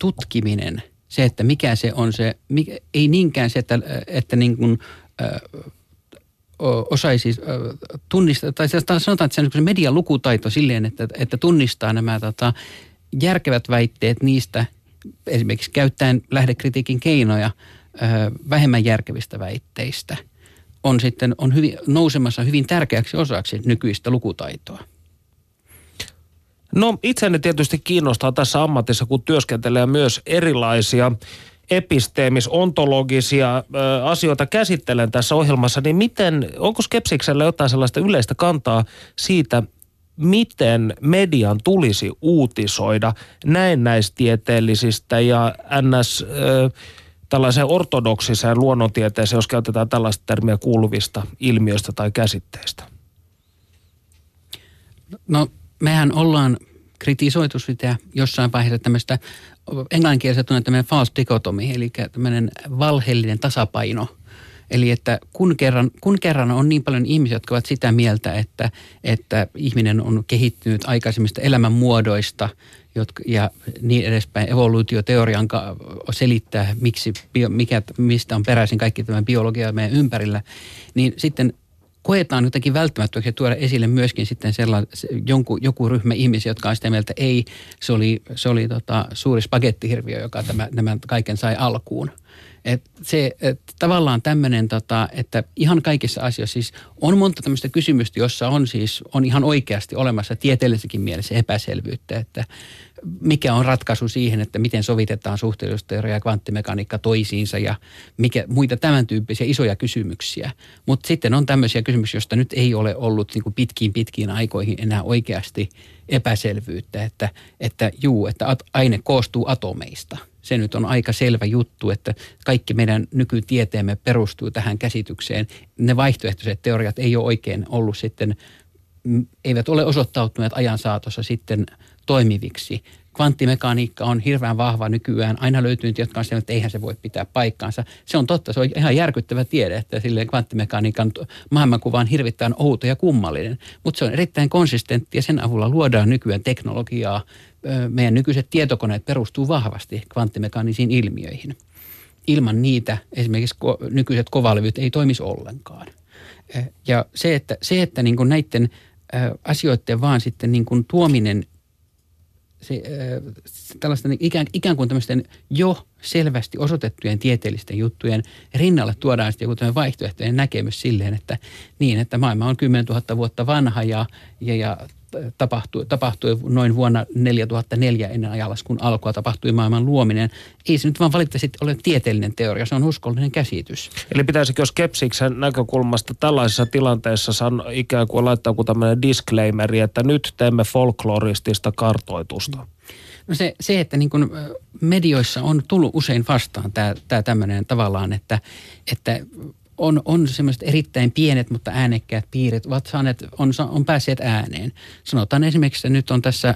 tutkiminen, se, että mikä se on se, mikä, ei niinkään se, että, että niin kuin osaisi tunnistaa, tai sanotaan, että se on median lukutaito silleen, että, että tunnistaa nämä tota, järkevät väitteet niistä, esimerkiksi käyttäen lähdekritiikin keinoja vähemmän järkevistä väitteistä, on sitten on hyvin, nousemassa hyvin tärkeäksi osaksi nykyistä lukutaitoa. No itseni tietysti kiinnostaa tässä ammatissa, kun työskentelee myös erilaisia episteemis-ontologisia ö, asioita käsittelen tässä ohjelmassa, niin miten, onko Skepsiksellä jotain sellaista yleistä kantaa siitä, miten median tulisi uutisoida näennäistieteellisistä ja ns. Ö, tällaiseen ortodoksiseen luonnontieteeseen, jos käytetään tällaista termiä kuuluvista ilmiöistä tai käsitteistä? No mehän ollaan kritisoitu sitä jossain vaiheessa tämmöistä englanninkielessä tunnetaan tämmöinen false dichotomy, eli tämmöinen valheellinen tasapaino. Eli että kun kerran, kun kerran on niin paljon ihmisiä, jotka ovat sitä mieltä, että, että ihminen on kehittynyt aikaisemmista elämänmuodoista jotka, ja niin edespäin, evoluutioteorian selittää, miksi, mikä, mistä on peräisin kaikki tämä biologia meidän ympärillä, niin sitten koetaan jotenkin välttämättömäksi tuoda esille myöskin sitten sellainen, jonkun, joku ryhmä ihmisiä, jotka on sitä mieltä, ei, se oli, se oli tota, suuri spagettihirviö, joka tämä, tämän kaiken sai alkuun. Et se, et tavallaan tämmöinen, tota, että ihan kaikissa asioissa siis on monta tämmöistä kysymystä, jossa on siis on ihan oikeasti olemassa tieteellisessäkin mielessä epäselvyyttä, että mikä on ratkaisu siihen, että miten sovitetaan suhteellisuusteoria ja kvanttimekaniikka toisiinsa ja mikä, muita tämän tyyppisiä isoja kysymyksiä. Mutta sitten on tämmöisiä kysymyksiä, joista nyt ei ole ollut niin pitkiin pitkiin aikoihin enää oikeasti epäselvyyttä, että, että juu, että aine koostuu atomeista – se nyt on aika selvä juttu, että kaikki meidän nykytieteemme perustuu tähän käsitykseen. Ne vaihtoehtoiset teoriat ei ole oikein ollut sitten, eivät ole osoittautuneet ajan saatossa sitten toimiviksi. Kvanttimekaniikka on hirveän vahva nykyään. Aina löytyy niitä, jotka on sanonut, että eihän se voi pitää paikkaansa. Se on totta, se on ihan järkyttävä tiede, että sille kvanttimekaniikan maailmankuva on hirvittävän outo ja kummallinen. Mutta se on erittäin konsistentti ja sen avulla luodaan nykyään teknologiaa, meidän nykyiset tietokoneet perustuu vahvasti kvanttimekaanisiin ilmiöihin. Ilman niitä esimerkiksi nykyiset kovalevyt ei toimisi ollenkaan. Ja se, että, se, että niin näiden asioiden vaan sitten niin tuominen se, tällaista ikään, ikään kuin tämmöisten jo selvästi osoitettujen tieteellisten juttujen rinnalle tuodaan sitten joku vaihtoehtoinen näkemys silleen, että niin, että maailma on 10 000 vuotta vanha ja, ja, ja tapahtui, tapahtui noin vuonna 4004 ennen ajanlaskun alkua tapahtui maailman luominen. Ei se nyt vaan valitettavasti ole tieteellinen teoria, se on uskollinen käsitys. Eli pitäisikö Skepsiksen näkökulmasta tällaisessa tilanteessa san, ikään kuin laittaa kuin tämmöinen disclaimeri, että nyt teemme folkloristista kartoitusta? No se, se että niin kuin medioissa on tullut usein vastaan tämä, tämä tämmöinen tavallaan, että, että on, on semmoiset erittäin pienet, mutta äänekkäät piirit ovat saaneet, on, on päässeet ääneen. Sanotaan esimerkiksi, että nyt on tässä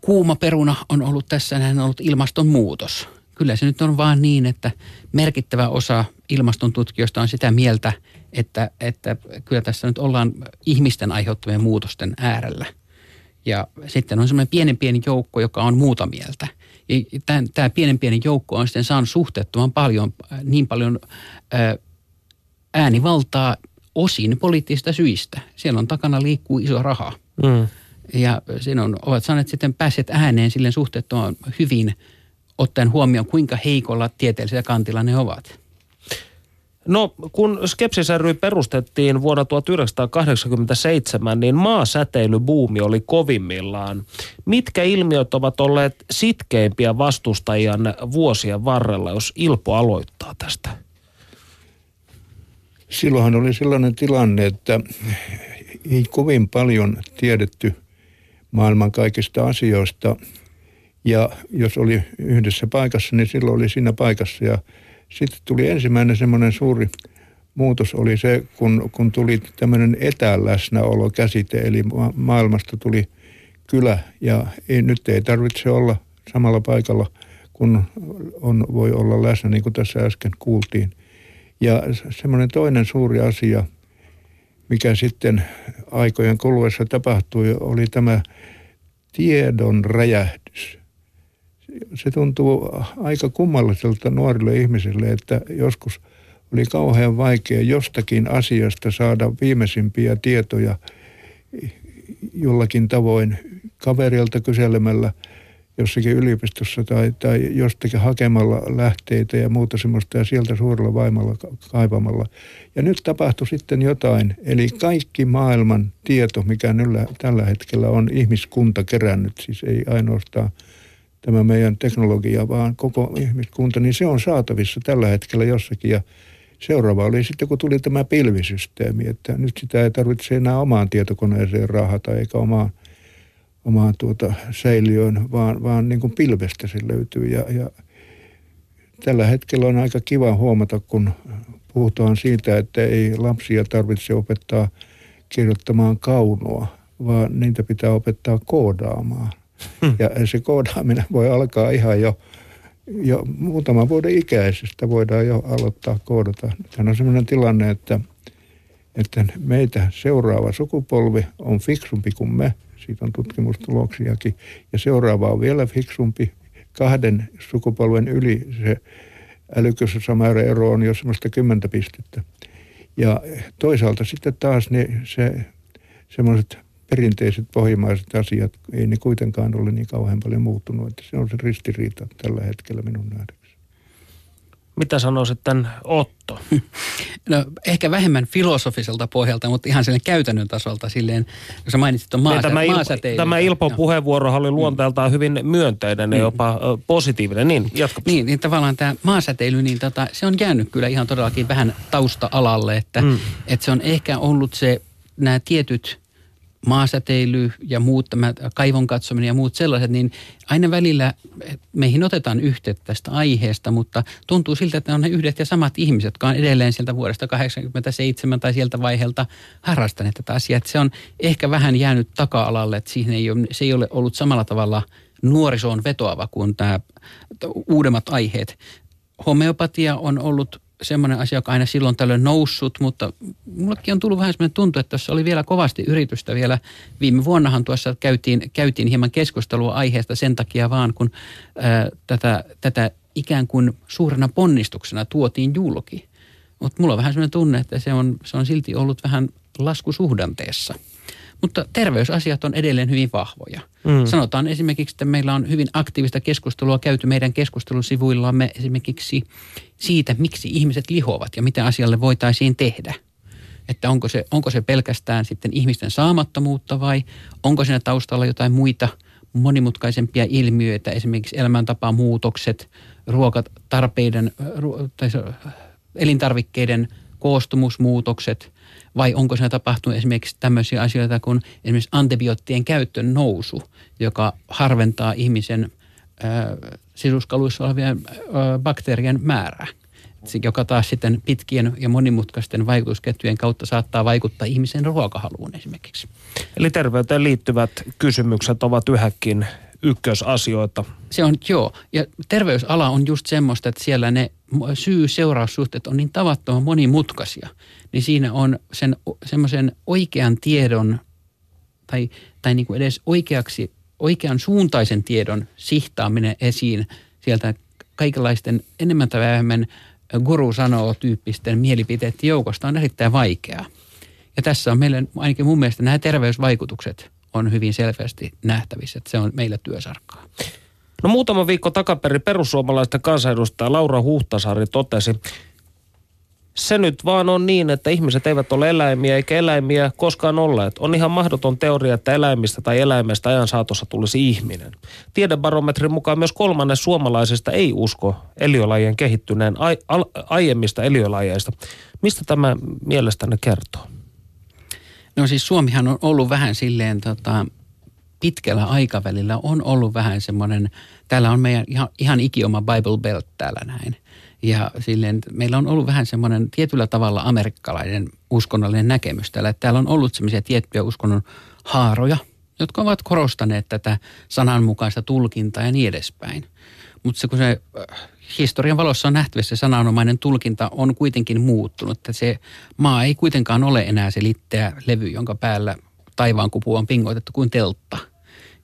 kuuma peruna on ollut tässä, on ollut ilmastonmuutos. Kyllä se nyt on vaan niin, että merkittävä osa ilmaston tutkijoista on sitä mieltä, että, että kyllä tässä nyt ollaan ihmisten aiheuttamien muutosten äärellä. Ja sitten on semmoinen pienen pieni joukko, joka on muuta mieltä. Tämä, pienen pieni joukko on sitten saanut suhteettoman paljon, niin paljon äänivaltaa osin poliittisista syistä. Siellä on takana liikkuu iso raha. Mm. Ja siinä on, ovat saaneet sitten päässeet ääneen silleen suhteettoman hyvin, ottaen huomioon, kuinka heikolla tieteellisellä kantilla ne ovat. No, kun Skepsis ry perustettiin vuonna 1987, niin maasäteilybuumi oli kovimmillaan. Mitkä ilmiöt ovat olleet sitkeimpiä vastustajan vuosien varrella, jos Ilpo aloittaa tästä? Silloinhan oli sellainen tilanne, että ei kovin paljon tiedetty maailman kaikista asioista. Ja jos oli yhdessä paikassa, niin silloin oli siinä paikassa. Ja sitten tuli ensimmäinen semmoinen suuri muutos oli se, kun, kun tuli tämmöinen etäläsnäolo käsite, eli maailmasta tuli kylä ja ei, nyt ei tarvitse olla samalla paikalla, kun on, voi olla läsnä, niin kuin tässä äsken kuultiin. Ja semmoinen toinen suuri asia, mikä sitten aikojen kuluessa tapahtui, oli tämä tiedon räjähdys. Se tuntuu aika kummalliselta nuorille ihmisille, että joskus oli kauhean vaikea jostakin asiasta saada viimeisimpiä tietoja jollakin tavoin kaverilta kyselemällä – jossakin yliopistossa tai, tai jostakin hakemalla lähteitä ja muuta semmoista ja sieltä suurella vaimalla kaivamalla. Ja nyt tapahtui sitten jotain, eli kaikki maailman tieto, mikä nyt tällä hetkellä on ihmiskunta kerännyt, siis ei ainoastaan tämä meidän teknologia, vaan koko ihmiskunta, niin se on saatavissa tällä hetkellä jossakin ja Seuraava oli sitten, kun tuli tämä pilvisysteemi, että nyt sitä ei tarvitse enää omaan tietokoneeseen rahata eikä omaan omaan tuota säiliöön, vaan, vaan niin kuin pilvestä se löytyy. Ja, ja tällä hetkellä on aika kiva huomata, kun puhutaan siitä, että ei lapsia tarvitse opettaa kirjoittamaan kaunoa, vaan niitä pitää opettaa koodaamaan. Hmm. Ja se koodaaminen voi alkaa ihan jo, jo muutaman vuoden ikäisestä voidaan jo aloittaa koodata. Tämä on sellainen tilanne, että, että meitä seuraava sukupolvi on fiksumpi kuin me – siitä on tutkimustuloksiakin. Ja seuraava on vielä fiksumpi, kahden sukupolven yli se älykkyysmäärä ero on jo semmoista kymmentä pistettä. Ja toisaalta sitten taas ne, se, semmoiset perinteiset pohjimaiset asiat, ei ne kuitenkaan ole niin kauhean paljon muuttunut. Että se on se ristiriita tällä hetkellä minun nähdäkseni. Mitä sanoo sitten Otto? No ehkä vähemmän filosofiselta pohjalta, mutta ihan sen käytännön tasolta silleen, kun sä mainitsit tuon maasä, niin, tämä, Il, tämä Ilpon no. puheenvuoro oli luonteeltaan mm. hyvin myönteinen mm. ja jopa positiivinen. Niin, jatka. Niin, niin tavallaan tämä maasäteily, niin tota, se on jäänyt kyllä ihan todellakin vähän tausta-alalle, että, mm. että se on ehkä ollut se, nämä tietyt maasäteily ja muut, tämä kaivon katsominen ja muut sellaiset, niin aina välillä meihin otetaan yhteyttä tästä aiheesta, mutta tuntuu siltä, että ne on ne yhdet ja samat ihmiset, jotka on edelleen sieltä vuodesta 87 tai sieltä vaiheelta harrastaneet tätä asiaa. Että se on ehkä vähän jäänyt taka-alalle, että siihen ei ole, se ei ole ollut samalla tavalla nuorisoon vetoava kuin tämä uudemmat aiheet. Homeopatia on ollut semmoinen asia, joka aina silloin tällöin noussut, mutta mullekin on tullut vähän semmoinen tuntu, että tuossa oli vielä kovasti yritystä vielä. Viime vuonnahan tuossa käytiin, käytiin hieman keskustelua aiheesta sen takia vaan, kun ää, tätä, tätä ikään kuin suurena ponnistuksena tuotiin julki. Mutta mulla on vähän semmoinen tunne, että se on, se on silti ollut vähän laskusuhdanteessa – mutta terveysasiat on edelleen hyvin vahvoja. Mm. Sanotaan esimerkiksi, että meillä on hyvin aktiivista keskustelua käyty meidän keskustelusivuillamme esimerkiksi siitä, miksi ihmiset lihoavat ja mitä asialle voitaisiin tehdä. Että onko se, onko se pelkästään sitten ihmisten saamattomuutta vai onko siinä taustalla jotain muita monimutkaisempia ilmiöitä, esimerkiksi elämäntapamuutokset, ruokatarpeiden, tai elintarvikkeiden koostumusmuutokset – vai onko siinä tapahtunut esimerkiksi tämmöisiä asioita kuin esimerkiksi antibioottien käyttön nousu, joka harventaa ihmisen äh, sisuskaluissa olevien äh, bakteerien määrää joka taas sitten pitkien ja monimutkaisten vaikutusketjujen kautta saattaa vaikuttaa ihmisen ruokahaluun esimerkiksi. Eli terveyteen liittyvät kysymykset ovat yhäkin ykkösasioita. Se on, joo. Ja terveysala on just semmoista, että siellä ne syy-seuraussuhteet on niin tavattoman monimutkaisia. Niin siinä on sen semmoisen oikean tiedon tai, tai niin kuin edes oikeaksi, oikean suuntaisen tiedon sihtaaminen esiin sieltä kaikenlaisten enemmän tai vähemmän guru sanoo tyyppisten mielipiteiden joukosta on erittäin vaikeaa. Ja tässä on meille, ainakin mun mielestä nämä terveysvaikutukset on hyvin selvästi nähtävissä, että se on meillä työsarkkaa. No muutama viikko takaperin perussuomalaisten kansanedustaja Laura Huhtasaari totesi, se nyt vaan on niin, että ihmiset eivät ole eläimiä eikä eläimiä koskaan olleet. On ihan mahdoton teoria, että eläimistä tai eläimestä ajan saatossa tulisi ihminen. Tiedebarometrin mukaan myös kolmannes suomalaisista ei usko eliölajien kehittyneen ai, al, aiemmista eliölajeista. Mistä tämä mielestänne kertoo? No siis Suomihan on ollut vähän silleen tota, pitkällä aikavälillä on ollut vähän semmoinen, täällä on meidän ihan, ihan ikioma Bible Belt täällä näin. Ja silleen, meillä on ollut vähän semmoinen tietyllä tavalla amerikkalainen uskonnollinen näkemys täällä. Että täällä on ollut semmoisia tiettyjä uskonnon haaroja, jotka ovat korostaneet tätä sananmukaista tulkintaa ja niin edespäin. Mutta se kun se äh, historian valossa on nähtävissä, sananomainen tulkinta on kuitenkin muuttunut. Että se maa ei kuitenkaan ole enää se litteä levy, jonka päällä taivaankupu on pingoitettu kuin teltta.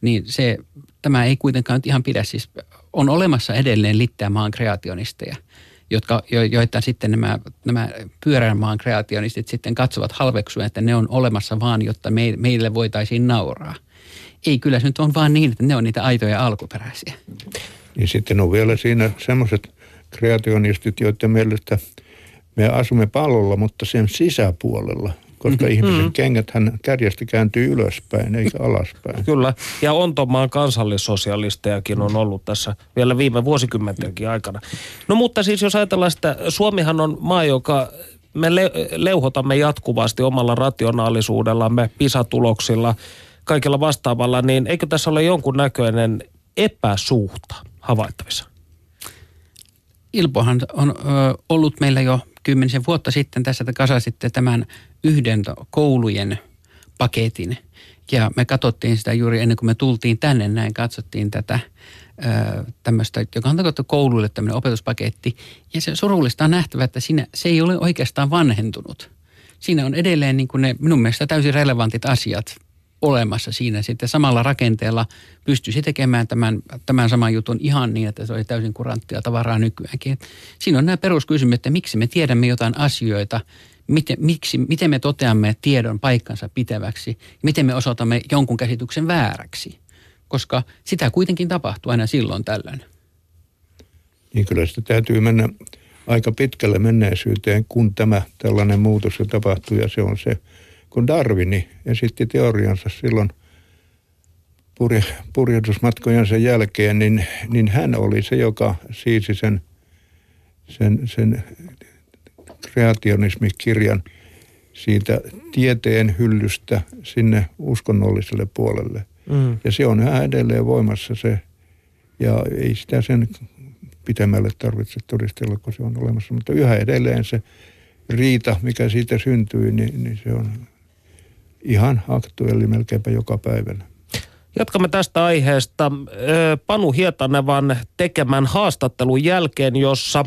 Niin se, tämä ei kuitenkaan ihan pidä. Siis on olemassa edelleen litteä maan kreationisteja – jotka, jo, joita sitten nämä, nämä pyörän maan kreationistit sitten katsovat halveksuen, että ne on olemassa vaan, jotta me, meille voitaisiin nauraa. Ei, kyllä se nyt on vaan niin, että ne on niitä aitoja alkuperäisiä. Niin sitten on vielä siinä semmoiset kreationistit, joiden mielestä me asumme pallolla, mutta sen sisäpuolella – koska mm-hmm. ihmisen mm. kengät hän kärjesti kääntyy ylöspäin eikä alaspäin. Kyllä, ja Ontomaan kansallissosialistejakin on ollut tässä vielä viime vuosikymmentenkin aikana. No mutta siis jos ajatellaan sitä, Suomihan on maa, joka me le- leuhotamme jatkuvasti omalla rationaalisuudellamme, pisatuloksilla, kaikilla vastaavalla, niin eikö tässä ole jonkun näköinen epäsuhta havaittavissa? Ilpohan on ollut meillä jo kymmenisen vuotta sitten tässä te kasasitte tämän yhden koulujen paketin. Ja me katsottiin sitä juuri ennen kuin me tultiin tänne, näin katsottiin tätä tämmöistä, joka on tarkoitettu kouluille tämmöinen opetuspaketti. Ja se surullista on nähtävä, että siinä, se ei ole oikeastaan vanhentunut. Siinä on edelleen niin kuin ne minun mielestä täysin relevantit asiat olemassa siinä sitten samalla rakenteella pystyisi tekemään tämän, tämän saman jutun ihan niin, että se oli täysin kuranttia tavaraa nykyäänkin. Siinä on nämä peruskysymykset, että miksi me tiedämme jotain asioita, miten, miksi, miten me toteamme tiedon paikkansa pitäväksi, miten me osoitamme jonkun käsityksen vääräksi, koska sitä kuitenkin tapahtuu aina silloin tällöin. Niin kyllä sitä täytyy mennä aika pitkälle menneisyyteen, kun tämä tällainen muutos tapahtuu ja se on se – kun Darwini esitti teoriansa silloin purje, purjehdusmatkojensa jälkeen, niin, niin hän oli se, joka siisi sen, sen, sen kreationismikirjan siitä tieteen hyllystä sinne uskonnolliselle puolelle. Mm. Ja se on yhä edelleen voimassa se, ja ei sitä sen pitemmälle tarvitse todistella, kun se on olemassa. Mutta yhä edelleen se riita, mikä siitä syntyy, niin, niin se on ihan aktuelli melkeinpä joka päivänä. Jatkamme tästä aiheesta Panu Hietanevan tekemän haastattelun jälkeen, jossa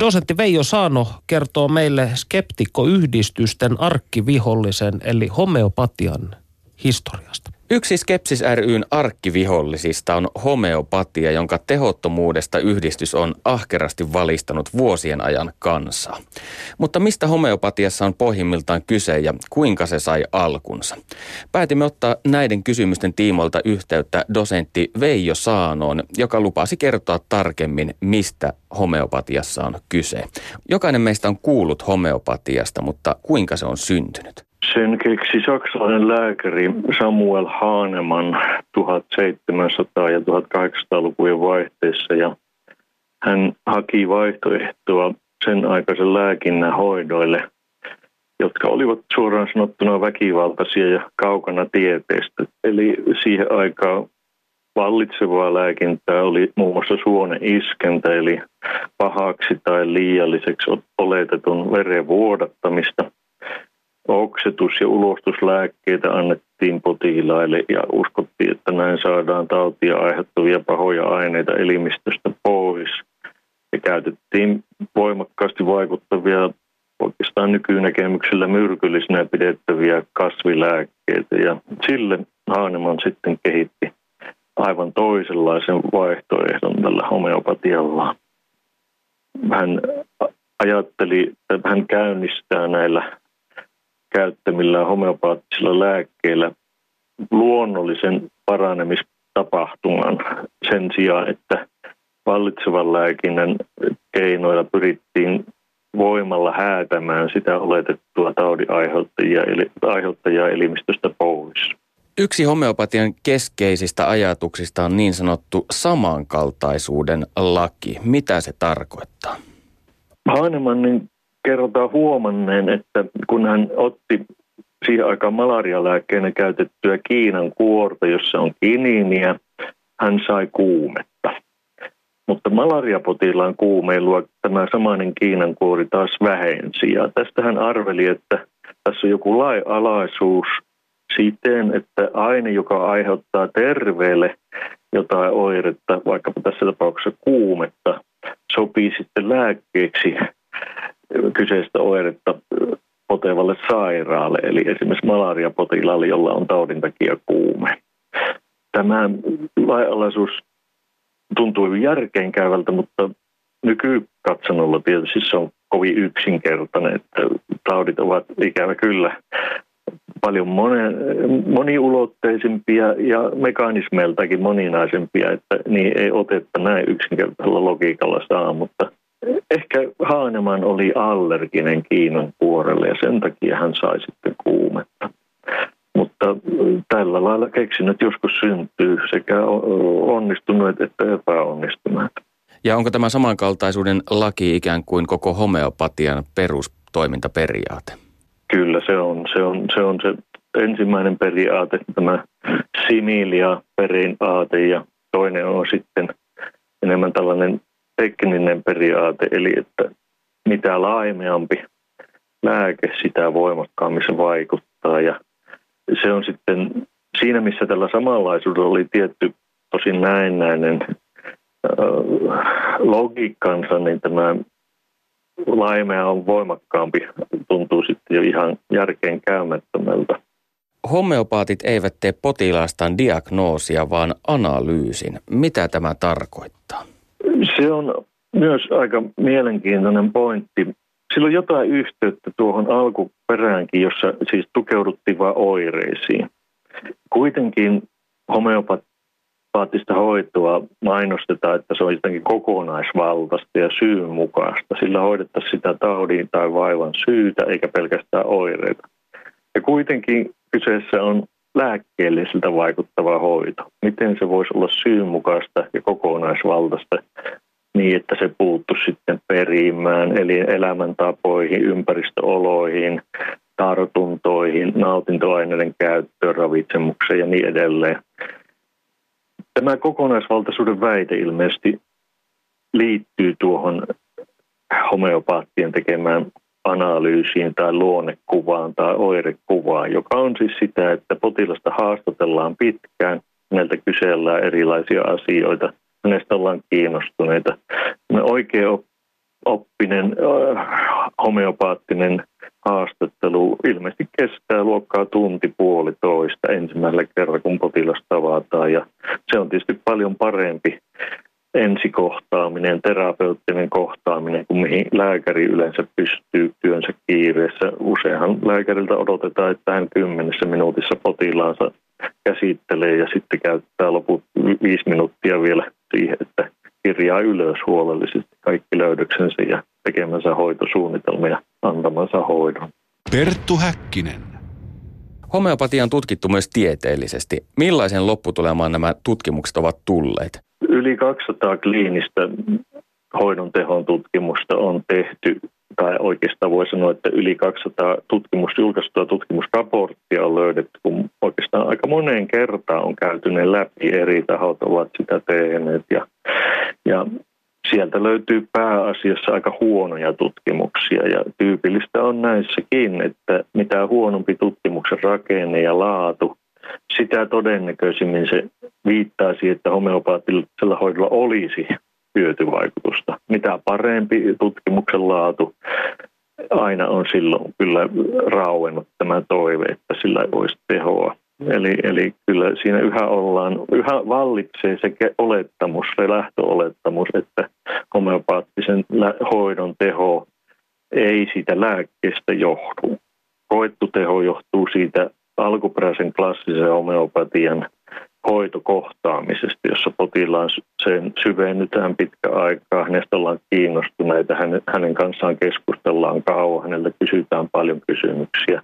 dosentti Veijo Saano kertoo meille skeptikkoyhdistysten arkkivihollisen eli homeopatian historiasta. Yksi Skepsis ryn arkkivihollisista on homeopatia, jonka tehottomuudesta yhdistys on ahkerasti valistanut vuosien ajan kansaa. Mutta mistä homeopatiassa on pohjimmiltaan kyse ja kuinka se sai alkunsa? Päätimme ottaa näiden kysymysten tiimoilta yhteyttä dosentti Veijo Saanoon, joka lupasi kertoa tarkemmin, mistä homeopatiassa on kyse. Jokainen meistä on kuullut homeopatiasta, mutta kuinka se on syntynyt? Sen keksi saksalainen lääkäri Samuel Hahnemann 1700- ja 1800-lukujen vaihteessa ja hän haki vaihtoehtoa sen aikaisen lääkinnän hoidoille, jotka olivat suoraan sanottuna väkivaltaisia ja kaukana tieteestä. Eli siihen aikaan vallitsevaa lääkintää oli muun muassa iskentä, eli pahaksi tai liialliseksi oletetun veren vuodattamista – oksetus- ja ulostuslääkkeitä annettiin potilaille ja uskottiin, että näin saadaan tautia aiheuttavia pahoja aineita elimistöstä pois. Ja käytettiin voimakkaasti vaikuttavia oikeastaan nykynäkemyksellä myrkyllisinä pidettäviä kasvilääkkeitä. Ja sille Haaneman sitten kehitti aivan toisenlaisen vaihtoehdon tällä homeopatialla. Hän ajatteli, että hän käynnistää näillä käyttämillä homeopaattisilla lääkkeillä luonnollisen paranemistapahtuman sen sijaan, että vallitsevan lääkinnän keinoilla pyrittiin voimalla häätämään sitä oletettua taudin aiheuttajia, eli, aiheuttajaa elimistöstä pois. Yksi homeopatian keskeisistä ajatuksista on niin sanottu samankaltaisuuden laki. Mitä se tarkoittaa? Hahnemannin kerrotaan huomanneen, että kun hän otti siihen aikaan malarialääkkeenä käytettyä Kiinan kuorta, jossa on kiniiniä, hän sai kuumetta. Mutta malariapotilaan kuumeilua tämä samainen Kiinan kuori taas vähensi. Ja tästä hän arveli, että tässä on joku lainalaisuus siten, että aine, joka aiheuttaa terveelle jotain oiretta, vaikkapa tässä tapauksessa kuumetta, sopii sitten lääkkeeksi kyseistä oiretta potevalle sairaalle, eli esimerkiksi malariapotilaalle, jolla on taudin takia kuume. Tämä lainalaisuus tuntuu järkeenkäyvältä, mutta nykykatsannolla tietysti se on kovin yksinkertainen, että taudit ovat ikävä kyllä paljon monen, moniulotteisempia ja mekanismeiltakin moninaisempia, että niin ei otetta näin yksinkertaisella logiikalla saa, mutta ehkä Haaneman oli allerginen Kiinan puolelle ja sen takia hän sai sitten kuumetta. Mutta tällä lailla keksinnöt joskus syntyy sekä onnistuneet että epäonnistuneet. Ja onko tämä samankaltaisuuden laki ikään kuin koko homeopatian perustoimintaperiaate? Kyllä se on. Se on se, on se ensimmäinen periaate, tämä similia periaate ja toinen on sitten enemmän tällainen tekninen periaate, eli että mitä laimeampi lääke, sitä voimakkaammin se vaikuttaa. Ja se on sitten siinä, missä tällä samanlaisuudella oli tietty tosin näennäinen logiikkansa, niin tämä laimea on voimakkaampi, tuntuu sitten jo ihan järkeen käymättömältä. Homeopaatit eivät tee potilaastaan diagnoosia, vaan analyysin. Mitä tämä tarkoittaa? Se on myös aika mielenkiintoinen pointti. Sillä on jotain yhteyttä tuohon alkuperäänkin, jossa siis tukeuduttiin vain oireisiin. Kuitenkin homeopaattista hoitoa mainostetaan, että se on jotenkin kokonaisvaltaista ja syyn mukaista. Sillä hoidettaisiin sitä taudin tai vaivan syytä eikä pelkästään oireita. Ja kuitenkin kyseessä on lääkkeelliseltä vaikuttava hoito. Miten se voisi olla syynmukaista ja kokonaisvaltaista niin, että se puuttu sitten perimään, eli elämäntapoihin, ympäristöoloihin, tartuntoihin, nautintoaineiden käyttöön, ravitsemukseen ja niin edelleen. Tämä kokonaisvaltaisuuden väite ilmeisesti liittyy tuohon homeopaattien tekemään analyysiin tai luonnekuvaan tai oirekuvaan, joka on siis sitä, että potilasta haastatellaan pitkään, häneltä kysellään erilaisia asioita, hänestä ollaan kiinnostuneita. Me oikein oppinen äh, homeopaattinen haastattelu ilmeisesti kestää luokkaa tunti puolitoista ensimmäisellä kerralla, kun potilas tavataan. Ja se on tietysti paljon parempi ensikohtaaminen, terapeuttinen kohtaaminen, kuin mihin lääkäri yleensä pystyy työnsä kiireessä. Useinhan lääkäriltä odotetaan, että hän kymmenessä minuutissa potilaansa käsittelee ja sitten käyttää loput viisi minuuttia vielä siihen, että kirjaa ylös huolellisesti kaikki löydöksensä ja tekemänsä hoitosuunnitelmia ja antamansa hoidon. Perttu Häkkinen. Homeopatia on tutkittu myös tieteellisesti. Millaisen lopputulemaan nämä tutkimukset ovat tulleet? Yli 200 kliinistä hoidon tehon tutkimusta on tehty, tai oikeastaan voi sanoa, että yli 200 tutkimus, julkaistua tutkimusraporttia on löydetty, kun oikeastaan aika moneen kertaan on käyty ne läpi, eri tahot ovat sitä tehneet. Ja, ja sieltä löytyy pääasiassa aika huonoja tutkimuksia ja tyypillistä on näissäkin, että mitä huonompi tutkimuksen rakenne ja laatu, sitä todennäköisimmin se viittaa siihen, että homeopaattisella hoidolla olisi hyötyvaikutusta. Mitä parempi tutkimuksen laatu, aina on silloin kyllä rauennut tämä toive, että sillä olisi tehoa. Eli, eli kyllä siinä yhä ollaan, yhä vallitsee se olettamus, se lähtöolettamus, että homeopaattisen hoidon teho ei siitä lääkkeestä johdu. Koettu teho johtuu siitä alkuperäisen klassisen homeopatian hoitokohtaamisesta, jossa potilaan sen syvennytään pitkä aikaa, hänestä ollaan kiinnostuneita, hänen, kanssaan keskustellaan kauan, hänelle kysytään paljon kysymyksiä.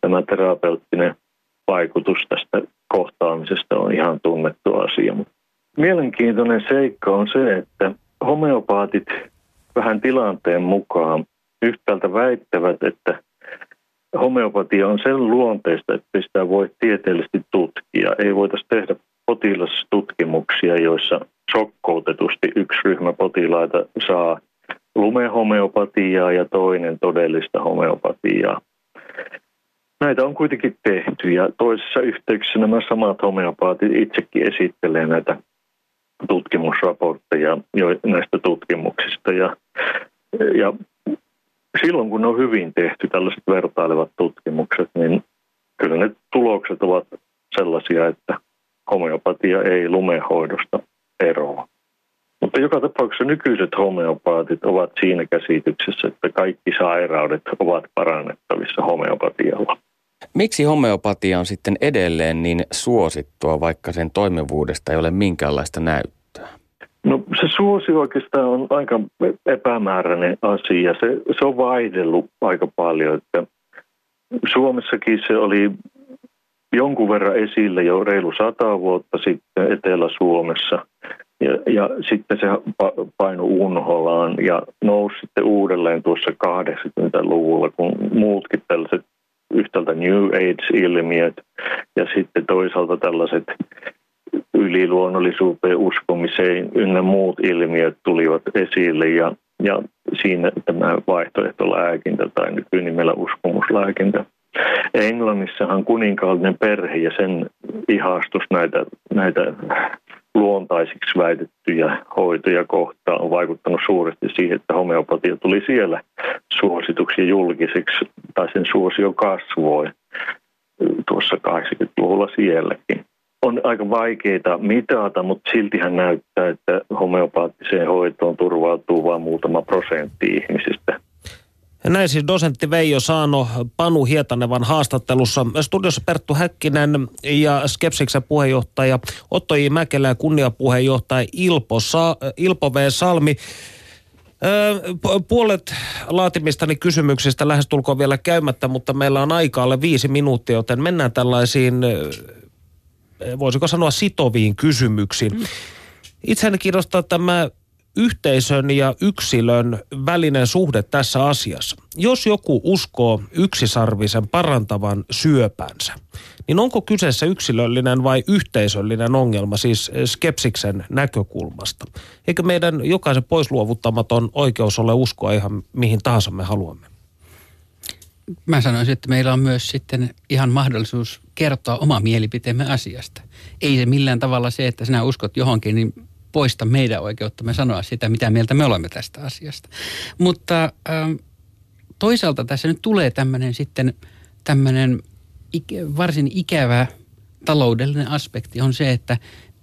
Tämä terapeuttinen vaikutus tästä kohtaamisesta on ihan tunnettu asia. Mielenkiintoinen seikka on se, että homeopaatit vähän tilanteen mukaan yhtäältä väittävät, että homeopatia on sen luonteista, että sitä voi tieteellisesti tutkia. Ei voitaisi tehdä potilastutkimuksia, joissa sokkoutetusti yksi ryhmä potilaita saa lumehomeopatiaa ja toinen todellista homeopatiaa. Näitä on kuitenkin tehty ja toisessa yhteyksissä nämä samat homeopaatit itsekin esittelee näitä tutkimusraportteja näistä tutkimuksista. Ja, ja silloin kun on hyvin tehty tällaiset vertailevat tutkimukset, niin kyllä ne tulokset ovat sellaisia, että homeopatia ei lumehoidosta eroa. Mutta joka tapauksessa nykyiset homeopaatit ovat siinä käsityksessä, että kaikki sairaudet ovat parannettavissa homeopatialla. Miksi homeopatia on sitten edelleen niin suosittua, vaikka sen toimivuudesta ei ole minkäänlaista näyttöä? No se suosi oikeastaan on aika epämääräinen asia. Se, se on vaihdellut aika paljon. Että Suomessakin se oli jonkun verran esillä jo reilu sata vuotta sitten Etelä-Suomessa. Ja, ja sitten se painu unholaan ja nousi sitten uudelleen tuossa 80-luvulla, kun muutkin tällaiset yhtäältä New Age-ilmiöt ja sitten toisaalta tällaiset yliluonnollisuuteen uskomiseen ynnä muut ilmiöt tulivat esille ja, ja siinä tämä vaihtoehtolääkintä tai nykynimellä uskomuslääkintä. Englannissahan kuninkaallinen perhe ja sen ihastus näitä, näitä luontaisiksi väitettyjä hoitoja kohtaan on vaikuttanut suuresti siihen, että homeopatia tuli siellä suosituksi julkiseksi, tai sen suosio kasvoi tuossa 80-luvulla sielläkin. Aika vaikeita mitata, mutta siltihän näyttää, että homeopaattiseen hoitoon turvautuu vain muutama prosentti ihmisistä. Näin siis dosentti Veijo Saano Panu Hietanevan haastattelussa. Studiossa Perttu Häkkinen ja Skepsiksen puheenjohtaja Otto J. Mäkelä ja kunniapuheenjohtaja Ilpo, Sa- Ilpo V. Salmi. Puolet laatimistani kysymyksistä lähestulkoon vielä käymättä, mutta meillä on aika alle viisi minuuttia, joten mennään tällaisiin, voisiko sanoa sitoviin kysymyksiin. Mm. Itseäni kiinnostaa tämä yhteisön ja yksilön välinen suhde tässä asiassa. Jos joku uskoo yksisarvisen parantavan syöpänsä, niin onko kyseessä yksilöllinen vai yhteisöllinen ongelma, siis skepsiksen näkökulmasta? Eikö meidän jokaisen poisluovuttamaton oikeus ole uskoa ihan mihin tahansa me haluamme? Mä sanoisin, että meillä on myös sitten ihan mahdollisuus kertoa oma mielipiteemme asiasta. Ei se millään tavalla se, että sinä uskot johonkin, niin poista meidän oikeuttamme sanoa sitä, mitä mieltä me olemme tästä asiasta. Mutta ähm, toisaalta tässä nyt tulee tämmöinen sitten tämmöinen varsin ikävä taloudellinen aspekti on se, että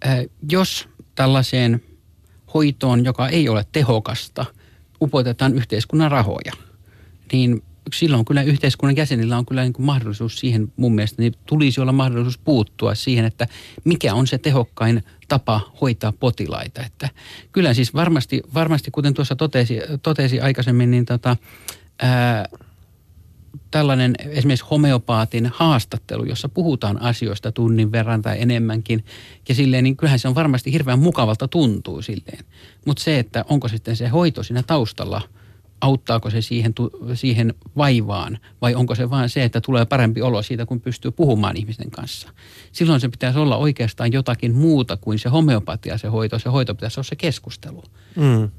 äh, jos tällaiseen hoitoon, joka ei ole tehokasta, upotetaan yhteiskunnan rahoja, niin silloin kyllä yhteiskunnan jäsenillä on kyllä niin kuin mahdollisuus siihen, mun mielestä niin tulisi olla mahdollisuus puuttua siihen, että mikä on se tehokkain tapa hoitaa potilaita. Että kyllä siis varmasti, varmasti kuten tuossa totesi, totesi aikaisemmin, niin tota, ää, tällainen esimerkiksi homeopaatin haastattelu, jossa puhutaan asioista tunnin verran tai enemmänkin. Ja silleen, niin kyllähän se on varmasti hirveän mukavalta tuntuu silleen. Mutta se, että onko sitten se hoito siinä taustalla – auttaako se siihen, siihen vaivaan vai onko se vain se, että tulee parempi olo siitä, kun pystyy puhumaan ihmisten kanssa. Silloin se pitäisi olla oikeastaan jotakin muuta kuin se homeopatia, se hoito. Se hoito pitäisi olla se keskustelu. Mm.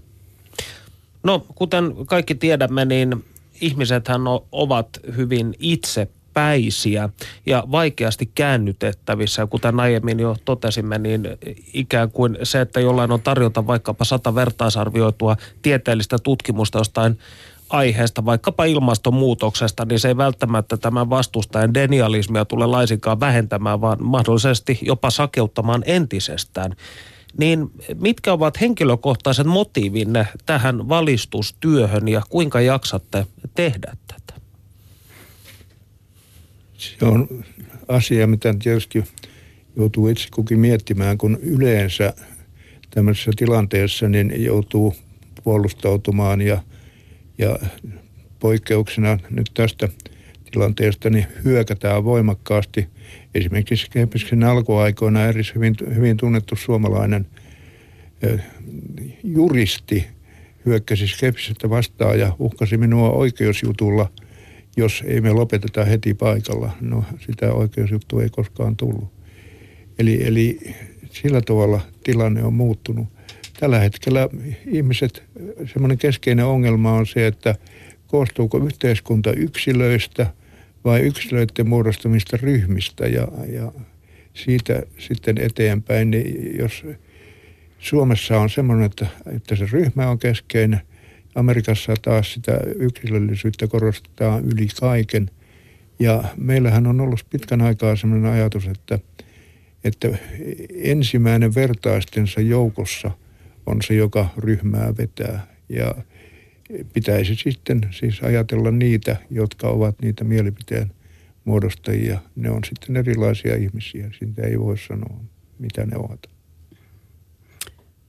No, kuten kaikki tiedämme, niin ihmisethän ovat hyvin itse jääräpäisiä ja vaikeasti käännytettävissä. Ja kuten aiemmin jo totesimme, niin ikään kuin se, että jollain on tarjota vaikkapa sata vertaisarvioitua tieteellistä tutkimusta jostain aiheesta, vaikkapa ilmastonmuutoksesta, niin se ei välttämättä tämän vastustajan denialismia tule laisinkaan vähentämään, vaan mahdollisesti jopa sakeuttamaan entisestään. Niin mitkä ovat henkilökohtaiset motiivinne tähän valistustyöhön ja kuinka jaksatte tehdä tätä? Se on asia, mitä tietysti joutuu itse kukin miettimään, kun yleensä tämmöisessä tilanteessa niin joutuu puolustautumaan ja, ja poikkeuksena nyt tästä tilanteesta niin hyökätään voimakkaasti. Esimerkiksi Kempiksen alkuaikoina edes hyvin, hyvin tunnettu suomalainen juristi hyökkäsi Skepsisestä vastaan ja uhkasi minua oikeusjutulla, jos ei me lopeteta heti paikalla. No sitä oikeusjuttua ei koskaan tullut. Eli, eli sillä tavalla tilanne on muuttunut. Tällä hetkellä ihmiset, semmoinen keskeinen ongelma on se, että koostuuko yhteiskunta yksilöistä vai yksilöiden muodostamista ryhmistä ja, ja siitä sitten eteenpäin, niin jos Suomessa on semmoinen, että, että se ryhmä on keskeinen, Amerikassa taas sitä yksilöllisyyttä korostetaan yli kaiken. Ja meillähän on ollut pitkän aikaa sellainen ajatus, että, että ensimmäinen vertaistensa joukossa on se, joka ryhmää vetää. Ja pitäisi sitten siis ajatella niitä, jotka ovat niitä mielipiteen muodostajia. Ne on sitten erilaisia ihmisiä. Siitä ei voi sanoa, mitä ne ovat.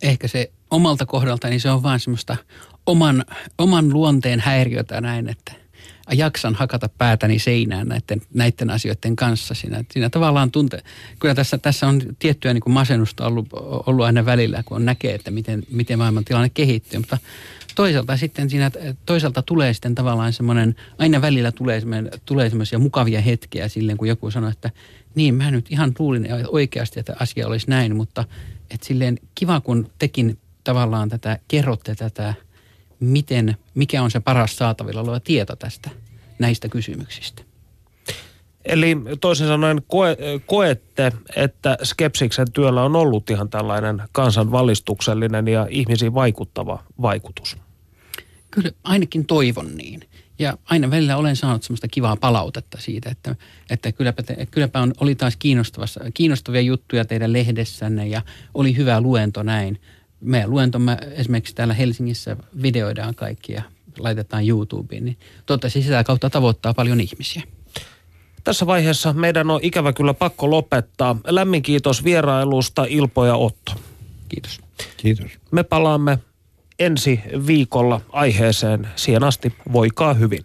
Ehkä se omalta kohdalta, niin se on vaan semmoista oman, oman luonteen häiriötä näin, että jaksan hakata päätäni seinään näiden, näiden asioiden kanssa. Siinä, siinä tavallaan tunte, kyllä tässä, tässä on tiettyä niin kuin masennusta ollut, ollut aina välillä, kun on näkee, että miten, miten maailman tilanne kehittyy, mutta toisaalta sitten siinä, toisaalta tulee sitten tavallaan semmoinen, aina välillä tulee, tulee semmoisia mukavia hetkiä silleen, kun joku sanoo, että niin mä nyt ihan luulin oikeasti, että asia olisi näin, mutta että silleen kiva, kun tekin tavallaan tätä kerrotte tätä, miten, mikä on se paras saatavilla oleva tieto tästä näistä kysymyksistä. Eli toisin sanoen koe, koette, että Skepsiksen työllä on ollut ihan tällainen kansanvalistuksellinen ja ihmisiin vaikuttava vaikutus. Kyllä ainakin toivon niin. Ja aina välillä olen saanut semmoista kivaa palautetta siitä, että, että kylläpä, te, kylläpä on, oli taas kiinnostavia juttuja teidän lehdessänne ja oli hyvä luento näin. Meidän luentomme esimerkiksi täällä Helsingissä videoidaan kaikki ja laitetaan YouTubeen, niin toivottavasti sitä kautta tavoittaa paljon ihmisiä. Tässä vaiheessa meidän on ikävä kyllä pakko lopettaa. Lämmin kiitos vierailusta Ilpo ja Otto. Kiitos. Kiitos. Me palaamme ensi viikolla aiheeseen. Siihen asti voikaa hyvin.